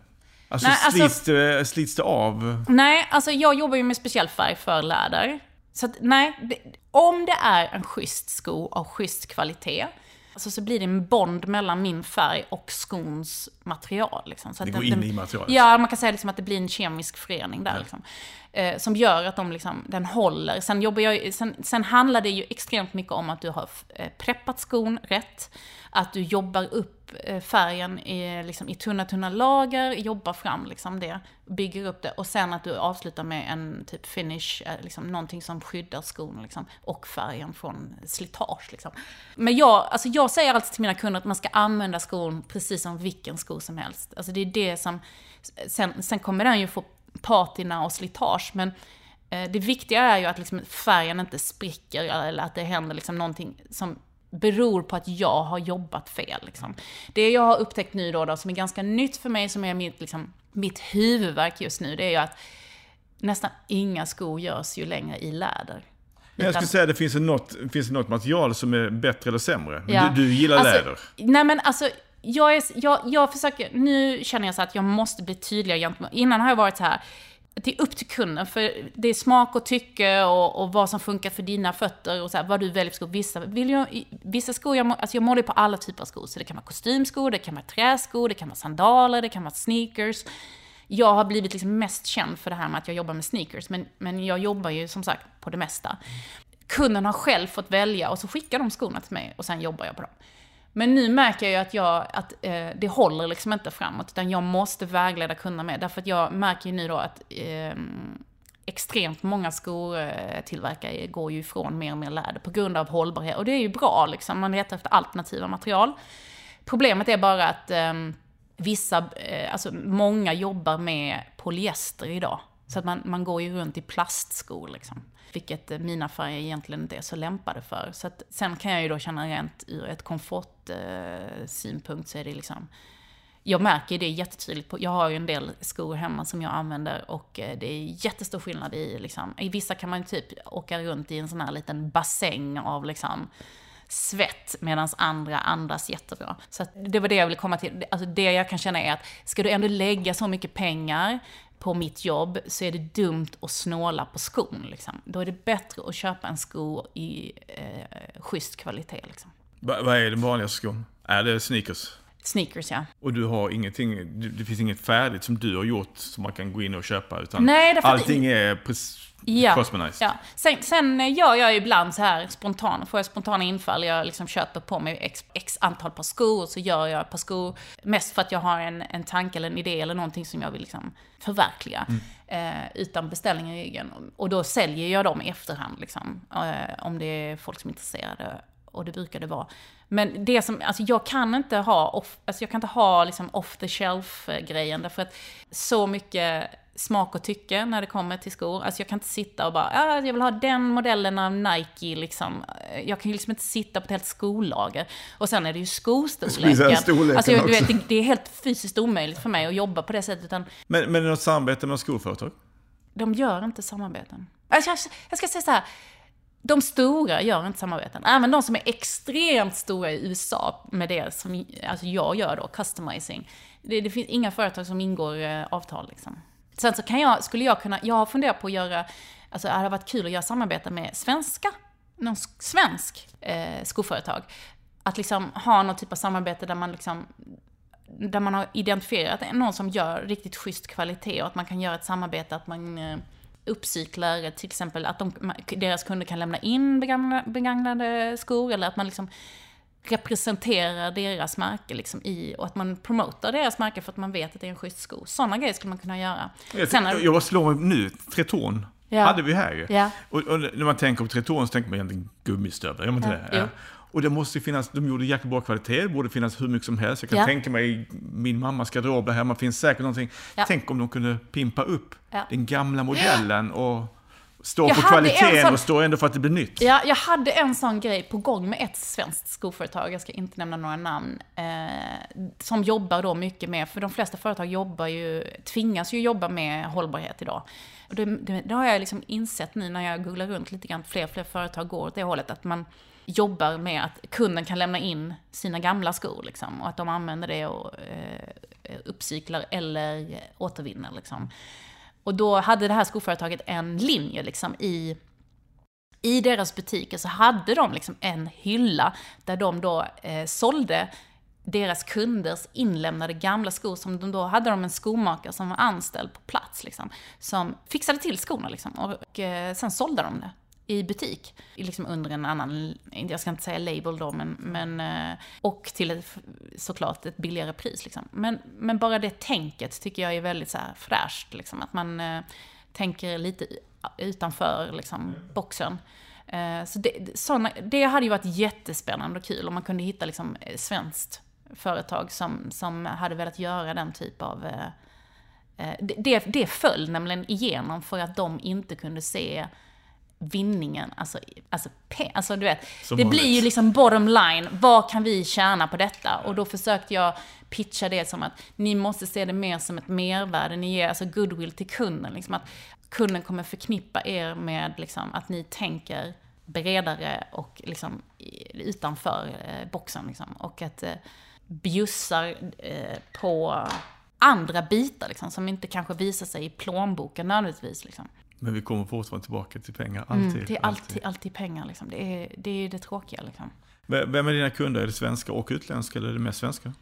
Alltså, nej, alltså slits, det, slits det av? Nej, alltså jag jobbar ju med speciell färg för läder. Så att, nej, det, om det är en schysst sko av schysst kvalitet, alltså så blir det en bond mellan min färg och skons material. Liksom. Så det går in i materialet? Ja, man kan säga liksom att det blir en kemisk förening där. Ja. Liksom, eh, som gör att de liksom, den håller. Sen, jobbar jag, sen, sen handlar det ju extremt mycket om att du har eh, preppat skon rätt, att du jobbar upp eh, färgen i, liksom, i tunna, tunna lager, jobbar fram liksom det, bygger upp det och sen att du avslutar med en typ finish, eh, liksom, någonting som skyddar skon liksom, och färgen från slitage. Liksom. Men jag, alltså, jag säger alltid till mina kunder att man ska använda skon precis som vilken sko som helst. Alltså det är det som, sen, sen kommer den ju få patina och slitage, men eh, det viktiga är ju att liksom färgen inte spricker eller att det händer liksom någonting som beror på att jag har jobbat fel. Liksom. Det jag har upptäckt nu då, då, som är ganska nytt för mig, som är mitt, liksom, mitt huvudverk just nu, det är ju att nästan inga skor görs ju längre i läder. Men jag skulle säga att det finns något, finns något material som är bättre eller sämre. Ja. Du, du, gillar alltså, läder. Nej men alltså, jag, är, jag, jag försöker, nu känner jag så att jag måste bli tydligare gentemot, innan har jag varit så här, det är upp till kunden, för det är smak och tycke och, och vad som funkar för dina fötter och så här, vad du väljer för skor. Vissa, vill jag, vissa skor, jag, alltså jag målar på alla typer av skor. Så det kan vara kostymskor, det kan vara träskor, det kan vara sandaler, det kan vara sneakers. Jag har blivit liksom mest känd för det här med att jag jobbar med sneakers, men, men jag jobbar ju som sagt på det mesta. Kunden har själv fått välja och så skickar de skorna till mig och sen jobbar jag på dem. Men nu märker jag ju att, jag, att eh, det håller liksom inte framåt, utan jag måste vägleda kunderna med. Därför att jag märker ju nu då att eh, extremt många skotillverkare går ju ifrån mer och mer läder på grund av hållbarhet. Och det är ju bra, liksom. man letar efter alternativa material. Problemet är bara att eh, vissa, eh, alltså många jobbar med polyester idag. Så att man, man går ju runt i plastskor liksom. Vilket eh, mina färger egentligen inte är så lämpade för. Så att, sen kan jag ju då känna rent ur ett komfortsynpunkt eh, så är det liksom jag märker det jättetydligt. På, jag har ju en del skor hemma som jag använder och eh, det är jättestor skillnad i liksom, i vissa kan man typ åka runt i en sån här liten bassäng av liksom svett medan andra andas jättebra. Så det var det jag ville komma till. Alltså det jag kan känna är att ska du ändå lägga så mycket pengar på mitt jobb så är det dumt att snåla på skon. Liksom. Då är det bättre att köpa en sko i eh, schysst kvalitet. Liksom. Vad är den vanligaste skon? Är det sneakers? Sneakers, ja. Och du har ingenting, det finns inget färdigt som du har gjort som man kan gå in och köpa? Utan Nej, allting är precis Ja. Ja. Sen, sen gör jag ibland så här spontant, får jag spontana infall, jag liksom köper på mig x, x antal par skor och så gör jag ett par skor, mest för att jag har en, en tanke eller en idé eller någonting som jag vill liksom förverkliga. Mm. Eh, utan beställning i ryggen. Och då säljer jag dem i efterhand, liksom, eh, om det är folk som är intresserade. Och det brukar det vara. Men det som, alltså jag kan inte ha off, alltså jag kan inte ha liksom off the shelf-grejen, därför att så mycket smak och tycke när det kommer till skor. Alltså jag kan inte sitta och bara, ah, jag vill ha den modellen av Nike liksom. Jag kan ju liksom inte sitta på ett helt skollager. Och sen är det ju skostorleken. Alltså du vet, det, det, är helt fysiskt omöjligt för mig att jobba på det sättet. Utan... Men, men är det något samarbete med något skoföretag? de gör inte samarbeten. Alltså, jag, jag ska säga så här, de stora gör inte samarbeten. Även de som är extremt stora i USA med det som alltså jag gör då, customizing. Det, det finns inga företag som ingår eh, avtal liksom. Sen så kan jag, skulle jag kunna, jag har funderat på att göra, alltså det hade varit kul att göra samarbete med svenska, någon svensk eh, skoföretag. Att liksom ha någon typ av samarbete där man liksom där man har identifierat någon som gör riktigt schysst kvalitet och att man kan göra ett samarbete, att man eh, uppcyklar till exempel att de, deras kunder kan lämna in begagnade, begagnade skor eller att man liksom representerar deras märke liksom i, och att man promotar deras märke för att man vet att det är en schysst sko. Sådana grejer skulle man kunna göra. Jag, Sen jag slår mig nu, Tretorn ja. hade vi här ja. och, och, när man tänker på Tretorn så tänker man egentligen gummistövlar, gör man inte ja. det? Ja. Och det måste finnas, de gjorde jäkligt bra kvalitet, det borde finnas hur mycket som helst. Jag kan ja. tänka mig min mammas garderob där hemma, finns säkert någonting. Ja. Tänk om de kunde pimpa upp den gamla modellen och stå jag på kvaliteten sån... och stå ändå för att det blir nytt. Ja, jag hade en sån grej på gång med ett svenskt skoföretag, jag ska inte nämna några namn, eh, som jobbar då mycket med, för de flesta företag jobbar ju, tvingas ju jobba med hållbarhet idag. Och det, det, det har jag liksom insett nu när jag googlar runt lite grann, fler och fler företag går åt det hållet, att man jobbar med att kunden kan lämna in sina gamla skor liksom, och att de använder det och eh, uppcyklar eller återvinner. Liksom. Och då hade det här skoföretaget en linje liksom, i, i deras butiker så hade de liksom en hylla där de då eh, sålde deras kunders inlämnade gamla skor som de då hade de en skomakare som var anställd på plats liksom, som fixade till skorna liksom, och, eh, sen sålde de det i butik. Liksom under en annan, jag ska inte säga label då, men, men eh, och till ett, såklart ett billigare pris. Liksom. Men, men bara det tänket tycker jag är väldigt så här fräscht. Liksom, att man eh, tänker lite utanför liksom, boxen. Eh, så det, såna, det hade ju varit jättespännande och kul om man kunde hitta liksom, svenskt företag som, som hade velat göra den typ av det, det föll nämligen igenom för att de inte kunde se vinningen, alltså, alltså, alltså du vet, Som det blir ju liksom bottom line, vad kan vi tjäna på detta? Och då försökte jag pitcha det som att ni måste se det mer som ett mervärde, ni ger alltså goodwill till kunden, liksom att kunden kommer förknippa er med liksom att ni tänker bredare och liksom utanför eh, boxen liksom. Och att eh, bjussar eh, på andra bitar liksom, som inte kanske visar sig i plånboken nödvändigtvis liksom. Men vi kommer fortfarande tillbaka till pengar, alltid. Mm, det är alltid, alltid, alltid pengar liksom. Det är, det är det tråkiga liksom. Vem är dina kunder? Är det svenska och utländska eller är det mest svenska?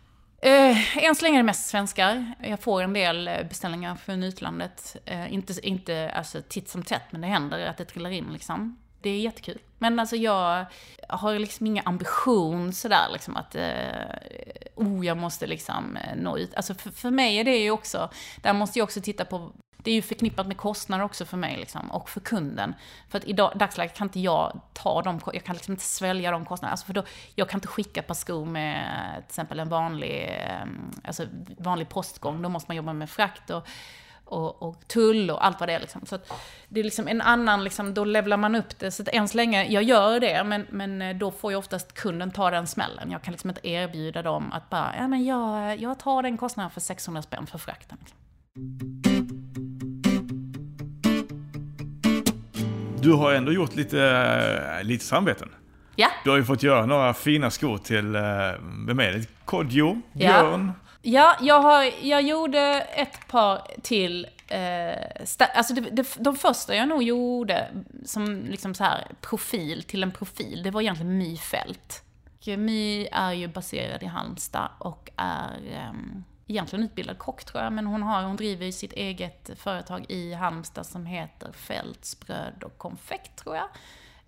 Eh, än så länge är det mest svenskar. Jag får en del eh, beställningar från utlandet. Eh, inte inte alltså, titt som tätt, men det händer att det trillar in liksom. Det är jättekul. Men alltså jag har liksom inga ambition sådär liksom att, eh, oh jag måste liksom eh, nå ut. Alltså för, för mig är det ju också, där måste jag också titta på det är ju förknippat med kostnader också för mig liksom, och för kunden. För att i dagsläget kan inte jag ta de, jag kan liksom inte svälja de kostnaderna. Alltså för då, jag kan inte skicka ett par skor med till exempel en vanlig, ehm, alltså vanlig postgång. Då måste man jobba med frakt och, och, och tull och allt vad det är. Liksom. Så det är liksom en annan, liksom, då levlar man upp det. Så att än så länge, jag gör det, men, men eh, då får ju oftast kunden ta den smällen. Jag kan liksom inte erbjuda dem att bara, ja men jag, jag tar den kostnaden för 600 spänn för frakten. Liksom. Du har ändå gjort lite, eh, lite samveten. Ja. Du har ju fått göra några fina skor till, eh, vem är det? Kodjo? Björn? Ja, jag, har, jag gjorde ett par till Eh, alltså det, det, de första jag nog gjorde som liksom så här profil till en profil, det var egentligen My Fält. My är ju baserad i Halmstad och är eh, egentligen utbildad kock tror jag, men hon, har, hon driver ju sitt eget företag i Halmstad som heter Fälts bröd och konfekt tror jag.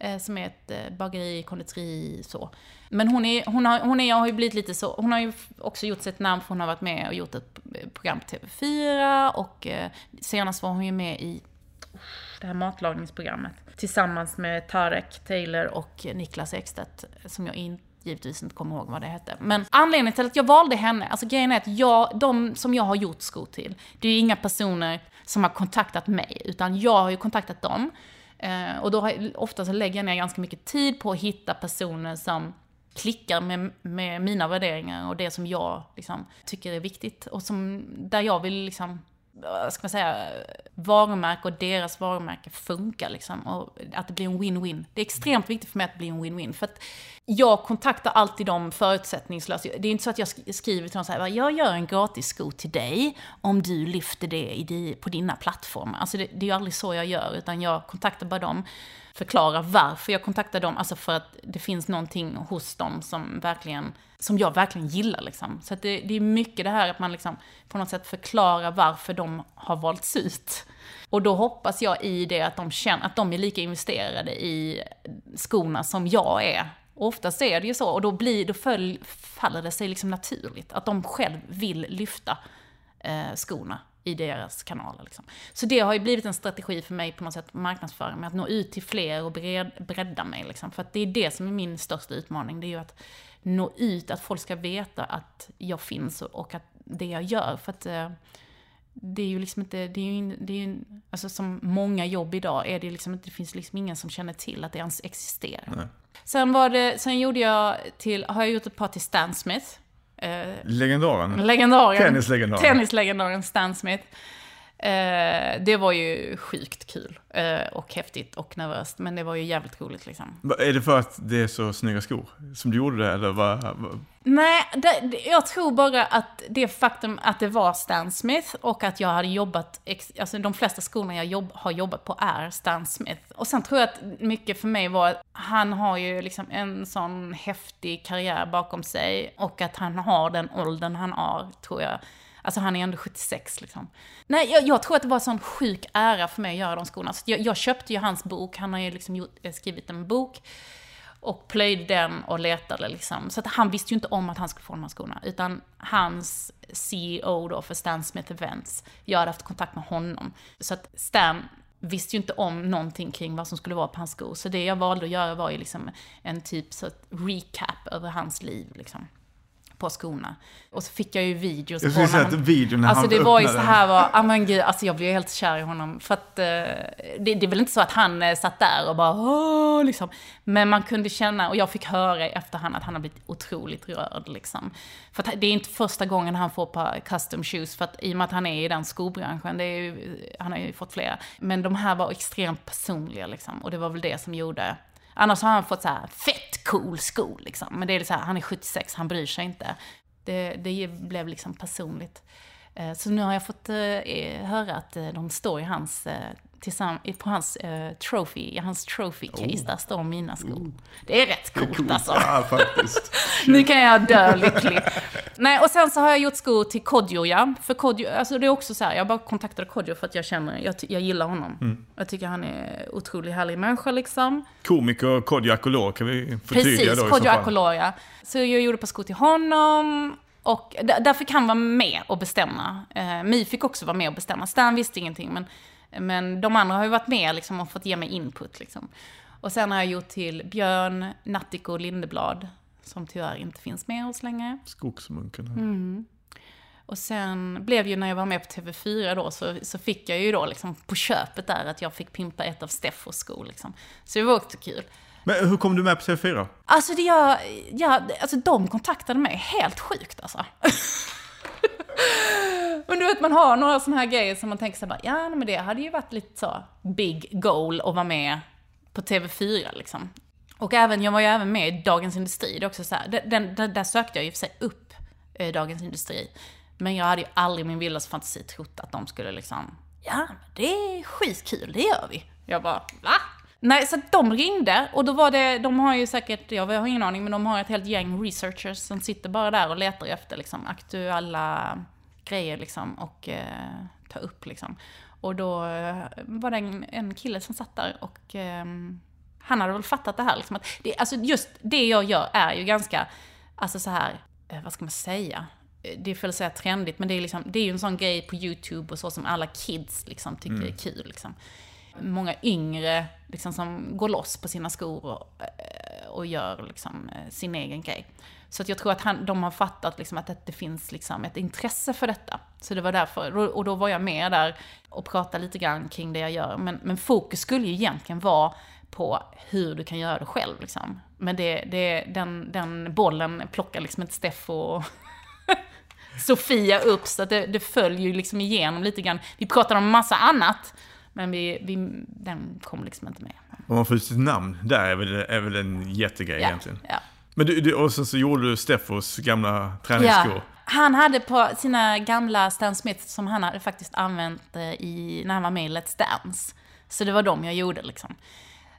Eh, som är ett eh, bageri, konditori, så. Men hon, är, hon, har, hon är, har ju blivit lite så, hon har ju också gjort sig ett namn för hon har varit med och gjort ett program på TV4 och eh, senast var hon ju med i det här matlagningsprogrammet tillsammans med Tarek Taylor och Niklas Ekstedt som jag inte givetvis inte kommer ihåg vad det hette. Men anledningen till att jag valde henne, alltså grejen är att jag, de som jag har gjort skor till, det är ju inga personer som har kontaktat mig, utan jag har ju kontaktat dem. Eh, och då har, ofta så lägger jag ner ganska mycket tid på att hitta personer som klickar med, med mina värderingar och det som jag liksom, tycker är viktigt. Och som, där jag vill liksom, ska man säga, varumärke och deras varumärke funkar liksom. Och att det blir en win-win. Det är extremt viktigt för mig att det blir en win-win. För att jag kontaktar alltid dem förutsättningslöst. Det är inte så att jag skriver till dem så här, jag gör en gratis sko till dig om du lyfter det på dina plattformar. Alltså det, det är ju aldrig så jag gör, utan jag kontaktar bara dem förklara varför jag kontaktar dem, alltså för att det finns någonting hos dem som verkligen, som jag verkligen gillar liksom. Så det, det, är mycket det här att man liksom på något sätt förklarar varför de har valts ut. Och då hoppas jag i det att de känner, att de är lika investerade i skorna som jag är. Och oftast är det ju så, och då, blir, då följ, faller det sig liksom naturligt. Att de själv vill lyfta eh, skorna i deras kanaler. Liksom. Så det har ju blivit en strategi för mig på något sätt, marknadsföring, med att nå ut till fler och bred, bredda mig. Liksom. För att det är det som är min största utmaning, det är ju att nå ut, att folk ska veta att jag finns och att det jag gör. För att eh, det är ju liksom inte, det är ju, det är ju, alltså som många jobb idag är det liksom inte, det finns liksom ingen som känner till att det ens existerar. Nej. Sen var det, sen gjorde jag till, har jag gjort ett par till Stan Smith. Eh, legendaren. Legendaren. Tennislegendaren. Tennislegendaren Stan Smith. Eh, det var ju sjukt kul eh, och häftigt och nervöst, men det var ju jävligt roligt liksom. Är det för att det är så snygga skor som du gjorde det, eller vad? Nej, det, jag tror bara att det faktum att det var Stan Smith och att jag hade jobbat, alltså de flesta skorna jag jobb, har jobbat på är Stan Smith. Och sen tror jag att mycket för mig var att han har ju liksom en sån häftig karriär bakom sig och att han har den åldern han har, tror jag Alltså han är ändå 76 liksom. Nej, jag, jag tror att det var en sån sjuk ära för mig att göra de skorna. Så jag, jag köpte ju hans bok, han har ju liksom gjort, eh, skrivit en bok. Och plöjde den och letade liksom. Så att han visste ju inte om att han skulle få de här skorna. Utan hans CEO då för Stan Smith Events, jag hade haft kontakt med honom. Så att Stan visste ju inte om någonting kring vad som skulle vara på hans skor. Så det jag valde att göra var ju liksom en typ så recap över hans liv liksom på skorna. Och så fick jag ju videos jag på honom. videon när Alltså han det var ju så här, var, ah, men gud, alltså jag blev helt kär i honom. För att eh, det, det, är väl inte så att han eh, satt där och bara Åh! liksom. Men man kunde känna, och jag fick höra i efterhand att han har blivit otroligt rörd liksom. För att det är inte första gången han får på custom shoes, för att i och med att han är i den skobranschen, ju, han har ju fått flera. Men de här var extremt personliga liksom. Och det var väl det som gjorde Annars har han fått så här fett cool sko liksom. Men det är så här, han är 76, han bryr sig inte. Det, det blev liksom personligt. Eh, så nu har jag fått eh, höra att eh, de står i hans på hans uh, trophy, hans trophy case, oh. där står mina skor. Oh. Det är rätt coolt, coolt. alltså. Ja, faktiskt. nu kan jag dö lycklig. Nej, och sen så har jag gjort skor till Kodjo, ja. För Kodjo, alltså det är också så här, jag bara kontaktade Kodjo för att jag känner, jag, jag gillar honom. Mm. Jag tycker han är otroligt härlig människa liksom. Komiker Kodjo Akolor kan vi förtydliga Precis, då Kodjo Akolor, ja. Så jag gjorde på skor till honom. Och där fick han vara med och bestämma. Eh, Mi fick också vara med och bestämma. Stan visste ingenting, men men de andra har ju varit med liksom, och fått ge mig input. Liksom. Och sen har jag gjort till Björn Nattiko Lindeblad, som tyvärr inte finns med oss längre. Skogsmunken. Mm. Och sen blev ju när jag var med på TV4 då, så, så fick jag ju då liksom på köpet där att jag fick pimpa ett av Steffos skor. Liksom. Så det var också kul. Men hur kom du med på TV4? Alltså, det jag, jag, alltså de kontaktade mig helt sjukt alltså. Men du vet, man har några sådana här grejer som man tänker sig bara, ja men det hade ju varit lite så big goal att vara med på TV4 liksom. Och även, jag var ju även med i Dagens Industri, det också så här, den, den, där sökte jag ju för sig upp eh, Dagens Industri. Men jag hade ju aldrig i min vildaste fantasi trott att de skulle liksom, ja det är skitkul, det gör vi. Jag bara, va? Nej, så de ringde och då var det, de har ju säkert, jag har ingen aning, men de har ett helt gäng researchers som sitter bara där och letar efter liksom aktuella grejer liksom och eh, ta upp liksom. Och då eh, var det en, en kille som satt där och eh, han hade väl fattat det här liksom att, det, alltså just det jag gör är ju ganska, alltså så här, eh, vad ska man säga? Det är för att säga trendigt, men det är, liksom, det är ju en sån grej på YouTube och så som alla kids liksom tycker mm. är kul. Liksom. Många yngre liksom, som går loss på sina skor och, eh, och gör liksom, eh, sin egen grej. Så att jag tror att han, de har fattat liksom att det finns liksom ett intresse för detta. Så det var därför, och då var jag med där och pratade lite grann kring det jag gör. Men, men fokus skulle ju egentligen vara på hur du kan göra det själv. Liksom. Men det, det, den, den bollen plockar liksom inte Steffo Sofia upp, så att det, det följer ju liksom igenom lite grann. Vi pratade om massa annat, men vi, vi, den kom liksom inte med. Om man får ut sitt namn, där är väl, är väl en jättegrej Ja, egentligen. ja. Men du, du, och sen så gjorde du Steffos gamla träningsskor. Ja. Han hade på sina gamla Stan Smith som han hade faktiskt använt eh, i, när han var med i Let's Dance. Så det var de jag gjorde liksom.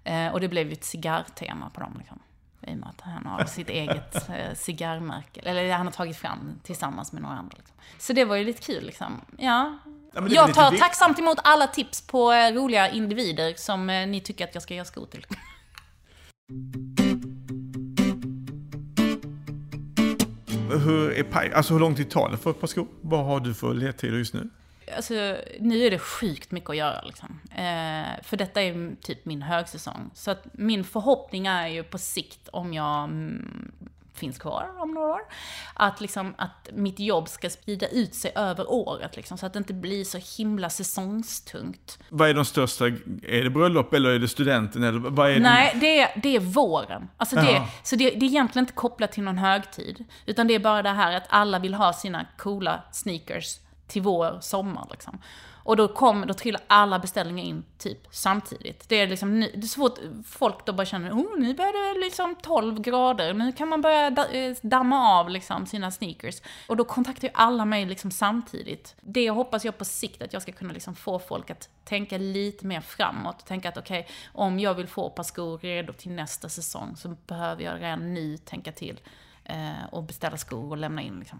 Eh, och det blev ju ett cigarrtema på dem liksom. I och med att han har sitt eget eh, cigarrmärke. Eller han har tagit fram tillsammans med några andra. Liksom. Så det var ju lite kul liksom. Ja. Ja, jag tar tacksamt emot alla tips på eh, roliga individer som eh, ni tycker att jag ska göra skor till. Hur, är alltså hur lång tid tar det för ett par skor? Vad har du för ledtider just nu? Alltså, nu är det sjukt mycket att göra liksom. Eh, för detta är typ min högsäsong. Så att min förhoppning är ju på sikt, om jag mm, finns kvar om några år, att, liksom, att mitt jobb ska sprida ut sig över året. Liksom, så att det inte blir så himla säsongstungt. Vad är de största? Är det bröllop eller är det studenten? Eller vad är Nej, det är, det är våren. Alltså det, så det, det är egentligen inte kopplat till någon högtid. Utan det är bara det här att alla vill ha sina coola sneakers till vår, sommar liksom. Och då, kom, då trillar alla beställningar in typ samtidigt. Det är liksom, nu- det är svårt, folk då bara känner, oh, nu börjar det liksom 12 grader, nu kan man börja eh, damma av liksom sina sneakers. Och då kontaktar ju alla mig liksom samtidigt. Det hoppas jag på sikt att jag ska kunna liksom få folk att tänka lite mer framåt. Tänka att okej, om jag vill få ett par skor redo till nästa säsong så behöver jag redan nu tänka till eh, och beställa skor och lämna in liksom.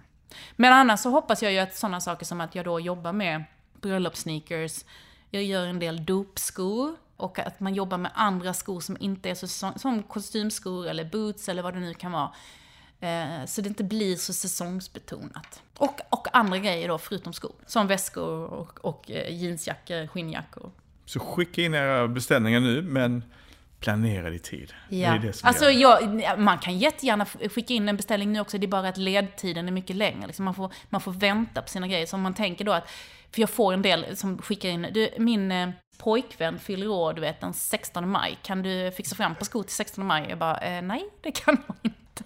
Men annars så hoppas jag ju att sådana saker som att jag då jobbar med bröllopssneakers, jag gör en del dopskor och att man jobbar med andra skor som inte är så som kostymskor eller boots eller vad det nu kan vara. Eh, så det inte blir så säsongsbetonat. Och, och andra grejer då, förutom skor. Som väskor och, och eh, jeansjackor, skinnjackor. Så skicka in era beställningar nu, men planera i tid. Det är det som alltså jag, man kan jättegärna skicka in en beställning nu också, det är bara att ledtiden är mycket längre. Liksom man, får, man får vänta på sina grejer. Så om man tänker då att, för jag får en del som skickar in, du, min eh, pojkvän fyller år, du vet, den 16 maj. Kan du fixa fram på skor till 16 maj? Jag bara, eh, nej, det kan jag inte.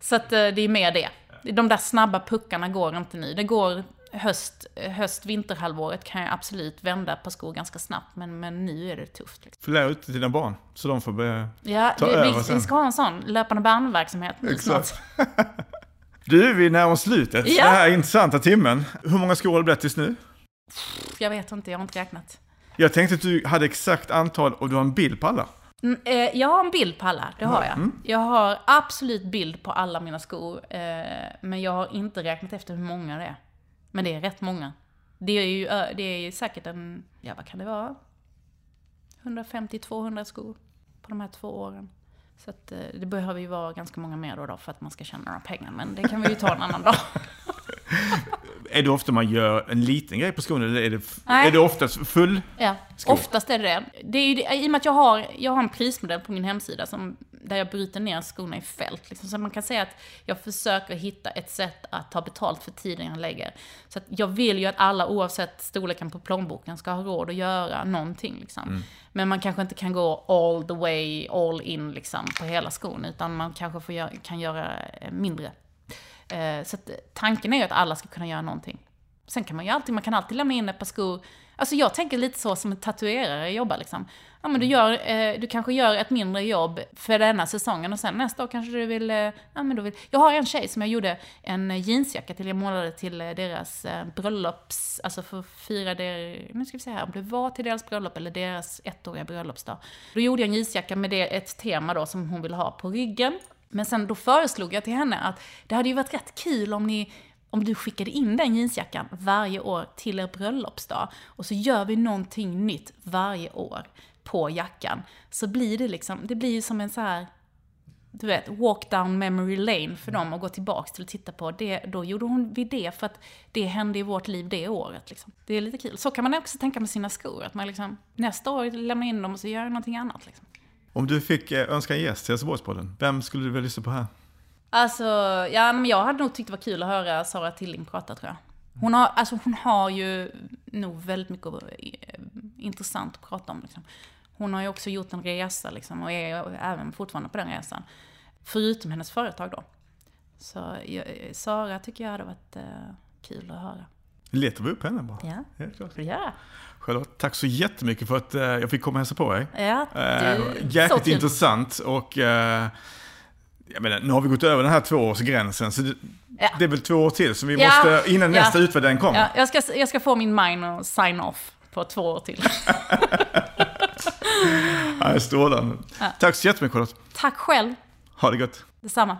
Så att eh, det är mer det. De där snabba puckarna går inte nu. Det går höst, höst vinterhalvåret kan jag absolut vända på skor ganska snabbt, men, men nu är det tufft. Liksom. Lära ut till dina barn, så de får börja... Ja, Ta det, över vi, sen. vi ska ha en sån löpande bandverksamhet nu snart. Du, vi närmar oss slutet. Ja. Den här intressanta timmen. Hur många skor har det blivit tills nu? Jag vet inte, jag har inte räknat. Jag tänkte att du hade exakt antal och du har en bild på alla. Mm, eh, jag har en bild på alla, det har jag. Mm. Jag har absolut bild på alla mina skor, eh, men jag har inte räknat efter hur många det är. Men det är rätt många. Det är ju, det är säkert en, ja vad kan det vara? 150-200 skor på de här två åren. Så att, eh, det behöver ju vara ganska många mer då, då för att man ska tjäna några pengar, men det kan vi ju ta en annan dag. Är det ofta man gör en liten grej på skon eller är det, Nej. är det oftast full? Ja, Skor. oftast är det det. det, är ju det I och med att jag har, jag har en prismodell på min hemsida som, där jag bryter ner skorna i fält. Liksom. Så man kan säga att jag försöker hitta ett sätt att ta betalt för tiden jag lägger. Så att jag vill ju att alla, oavsett storleken på plånboken, ska ha råd att göra någonting. Liksom. Men man kanske inte kan gå all the way, all in liksom, på hela skon, utan man kanske får göra, kan göra eh, mindre. Eh, Så tanken är ju att alla ska kunna göra någonting. Sen kan man ju alltid, man kan alltid lämna in ett par skor. Alltså jag tänker lite så som en tatuerare jobbar liksom. Ja men du gör, eh, du kanske gör ett mindre jobb för denna säsongen och sen nästa år kanske du vill, eh, ja men du vill. Jag har en tjej som jag gjorde en jeansjacka till, jag målade till deras bröllops, alltså för att fira det, nu ska vi se här, om det var till deras bröllop eller deras ettåriga bröllopsdag. Då gjorde jag en jeansjacka med det, ett tema då som hon ville ha på ryggen. Men sen då föreslog jag till henne att det hade ju varit rätt kul om ni om du skickade in den jeansjackan varje år till er bröllopsdag och så gör vi någonting nytt varje år på jackan. Så blir det liksom, det blir ju som en så här du vet, walk down memory lane för dem att gå tillbaks till och titta på. Det, då gjorde hon vid det för att det hände i vårt liv det året. Liksom. Det är lite kul. Så kan man också tänka med sina skor. Att man liksom, nästa år lämnar in dem och så gör jag någonting annat. Liksom. Om du fick eh, önska en gäst till Göteborgspodden, vem skulle du vilja lyssna på här? Alltså, ja men jag hade nog tyckt det var kul att höra Sara Tilling prata tror jag. Hon har, alltså, hon har ju nog väldigt mycket eh, intressant att prata om. Liksom. Hon har ju också gjort en resa liksom, och är även fortfarande på den resan. Förutom hennes företag då. Så jag, Sara tycker jag hade varit eh, kul att höra. Letar vi upp henne bara? Ja, Helt klart. Charlotte, tack så jättemycket för att eh, jag fick komma och hälsa på dig. ja Eh, så jäkligt intressant och eh, jag menar, nu har vi gått över den här tvåårsgränsen så det, Ja. det är väl två år till så vi Ja. måste, innan Ja. nästa utvärdering kommer. Ja, jag, ska, jag ska få min mind och sign off på två år till. Ja, strålande. Ja. Tack så jättemycket Charlotte. Tack själv, Ha det gott. detsamma.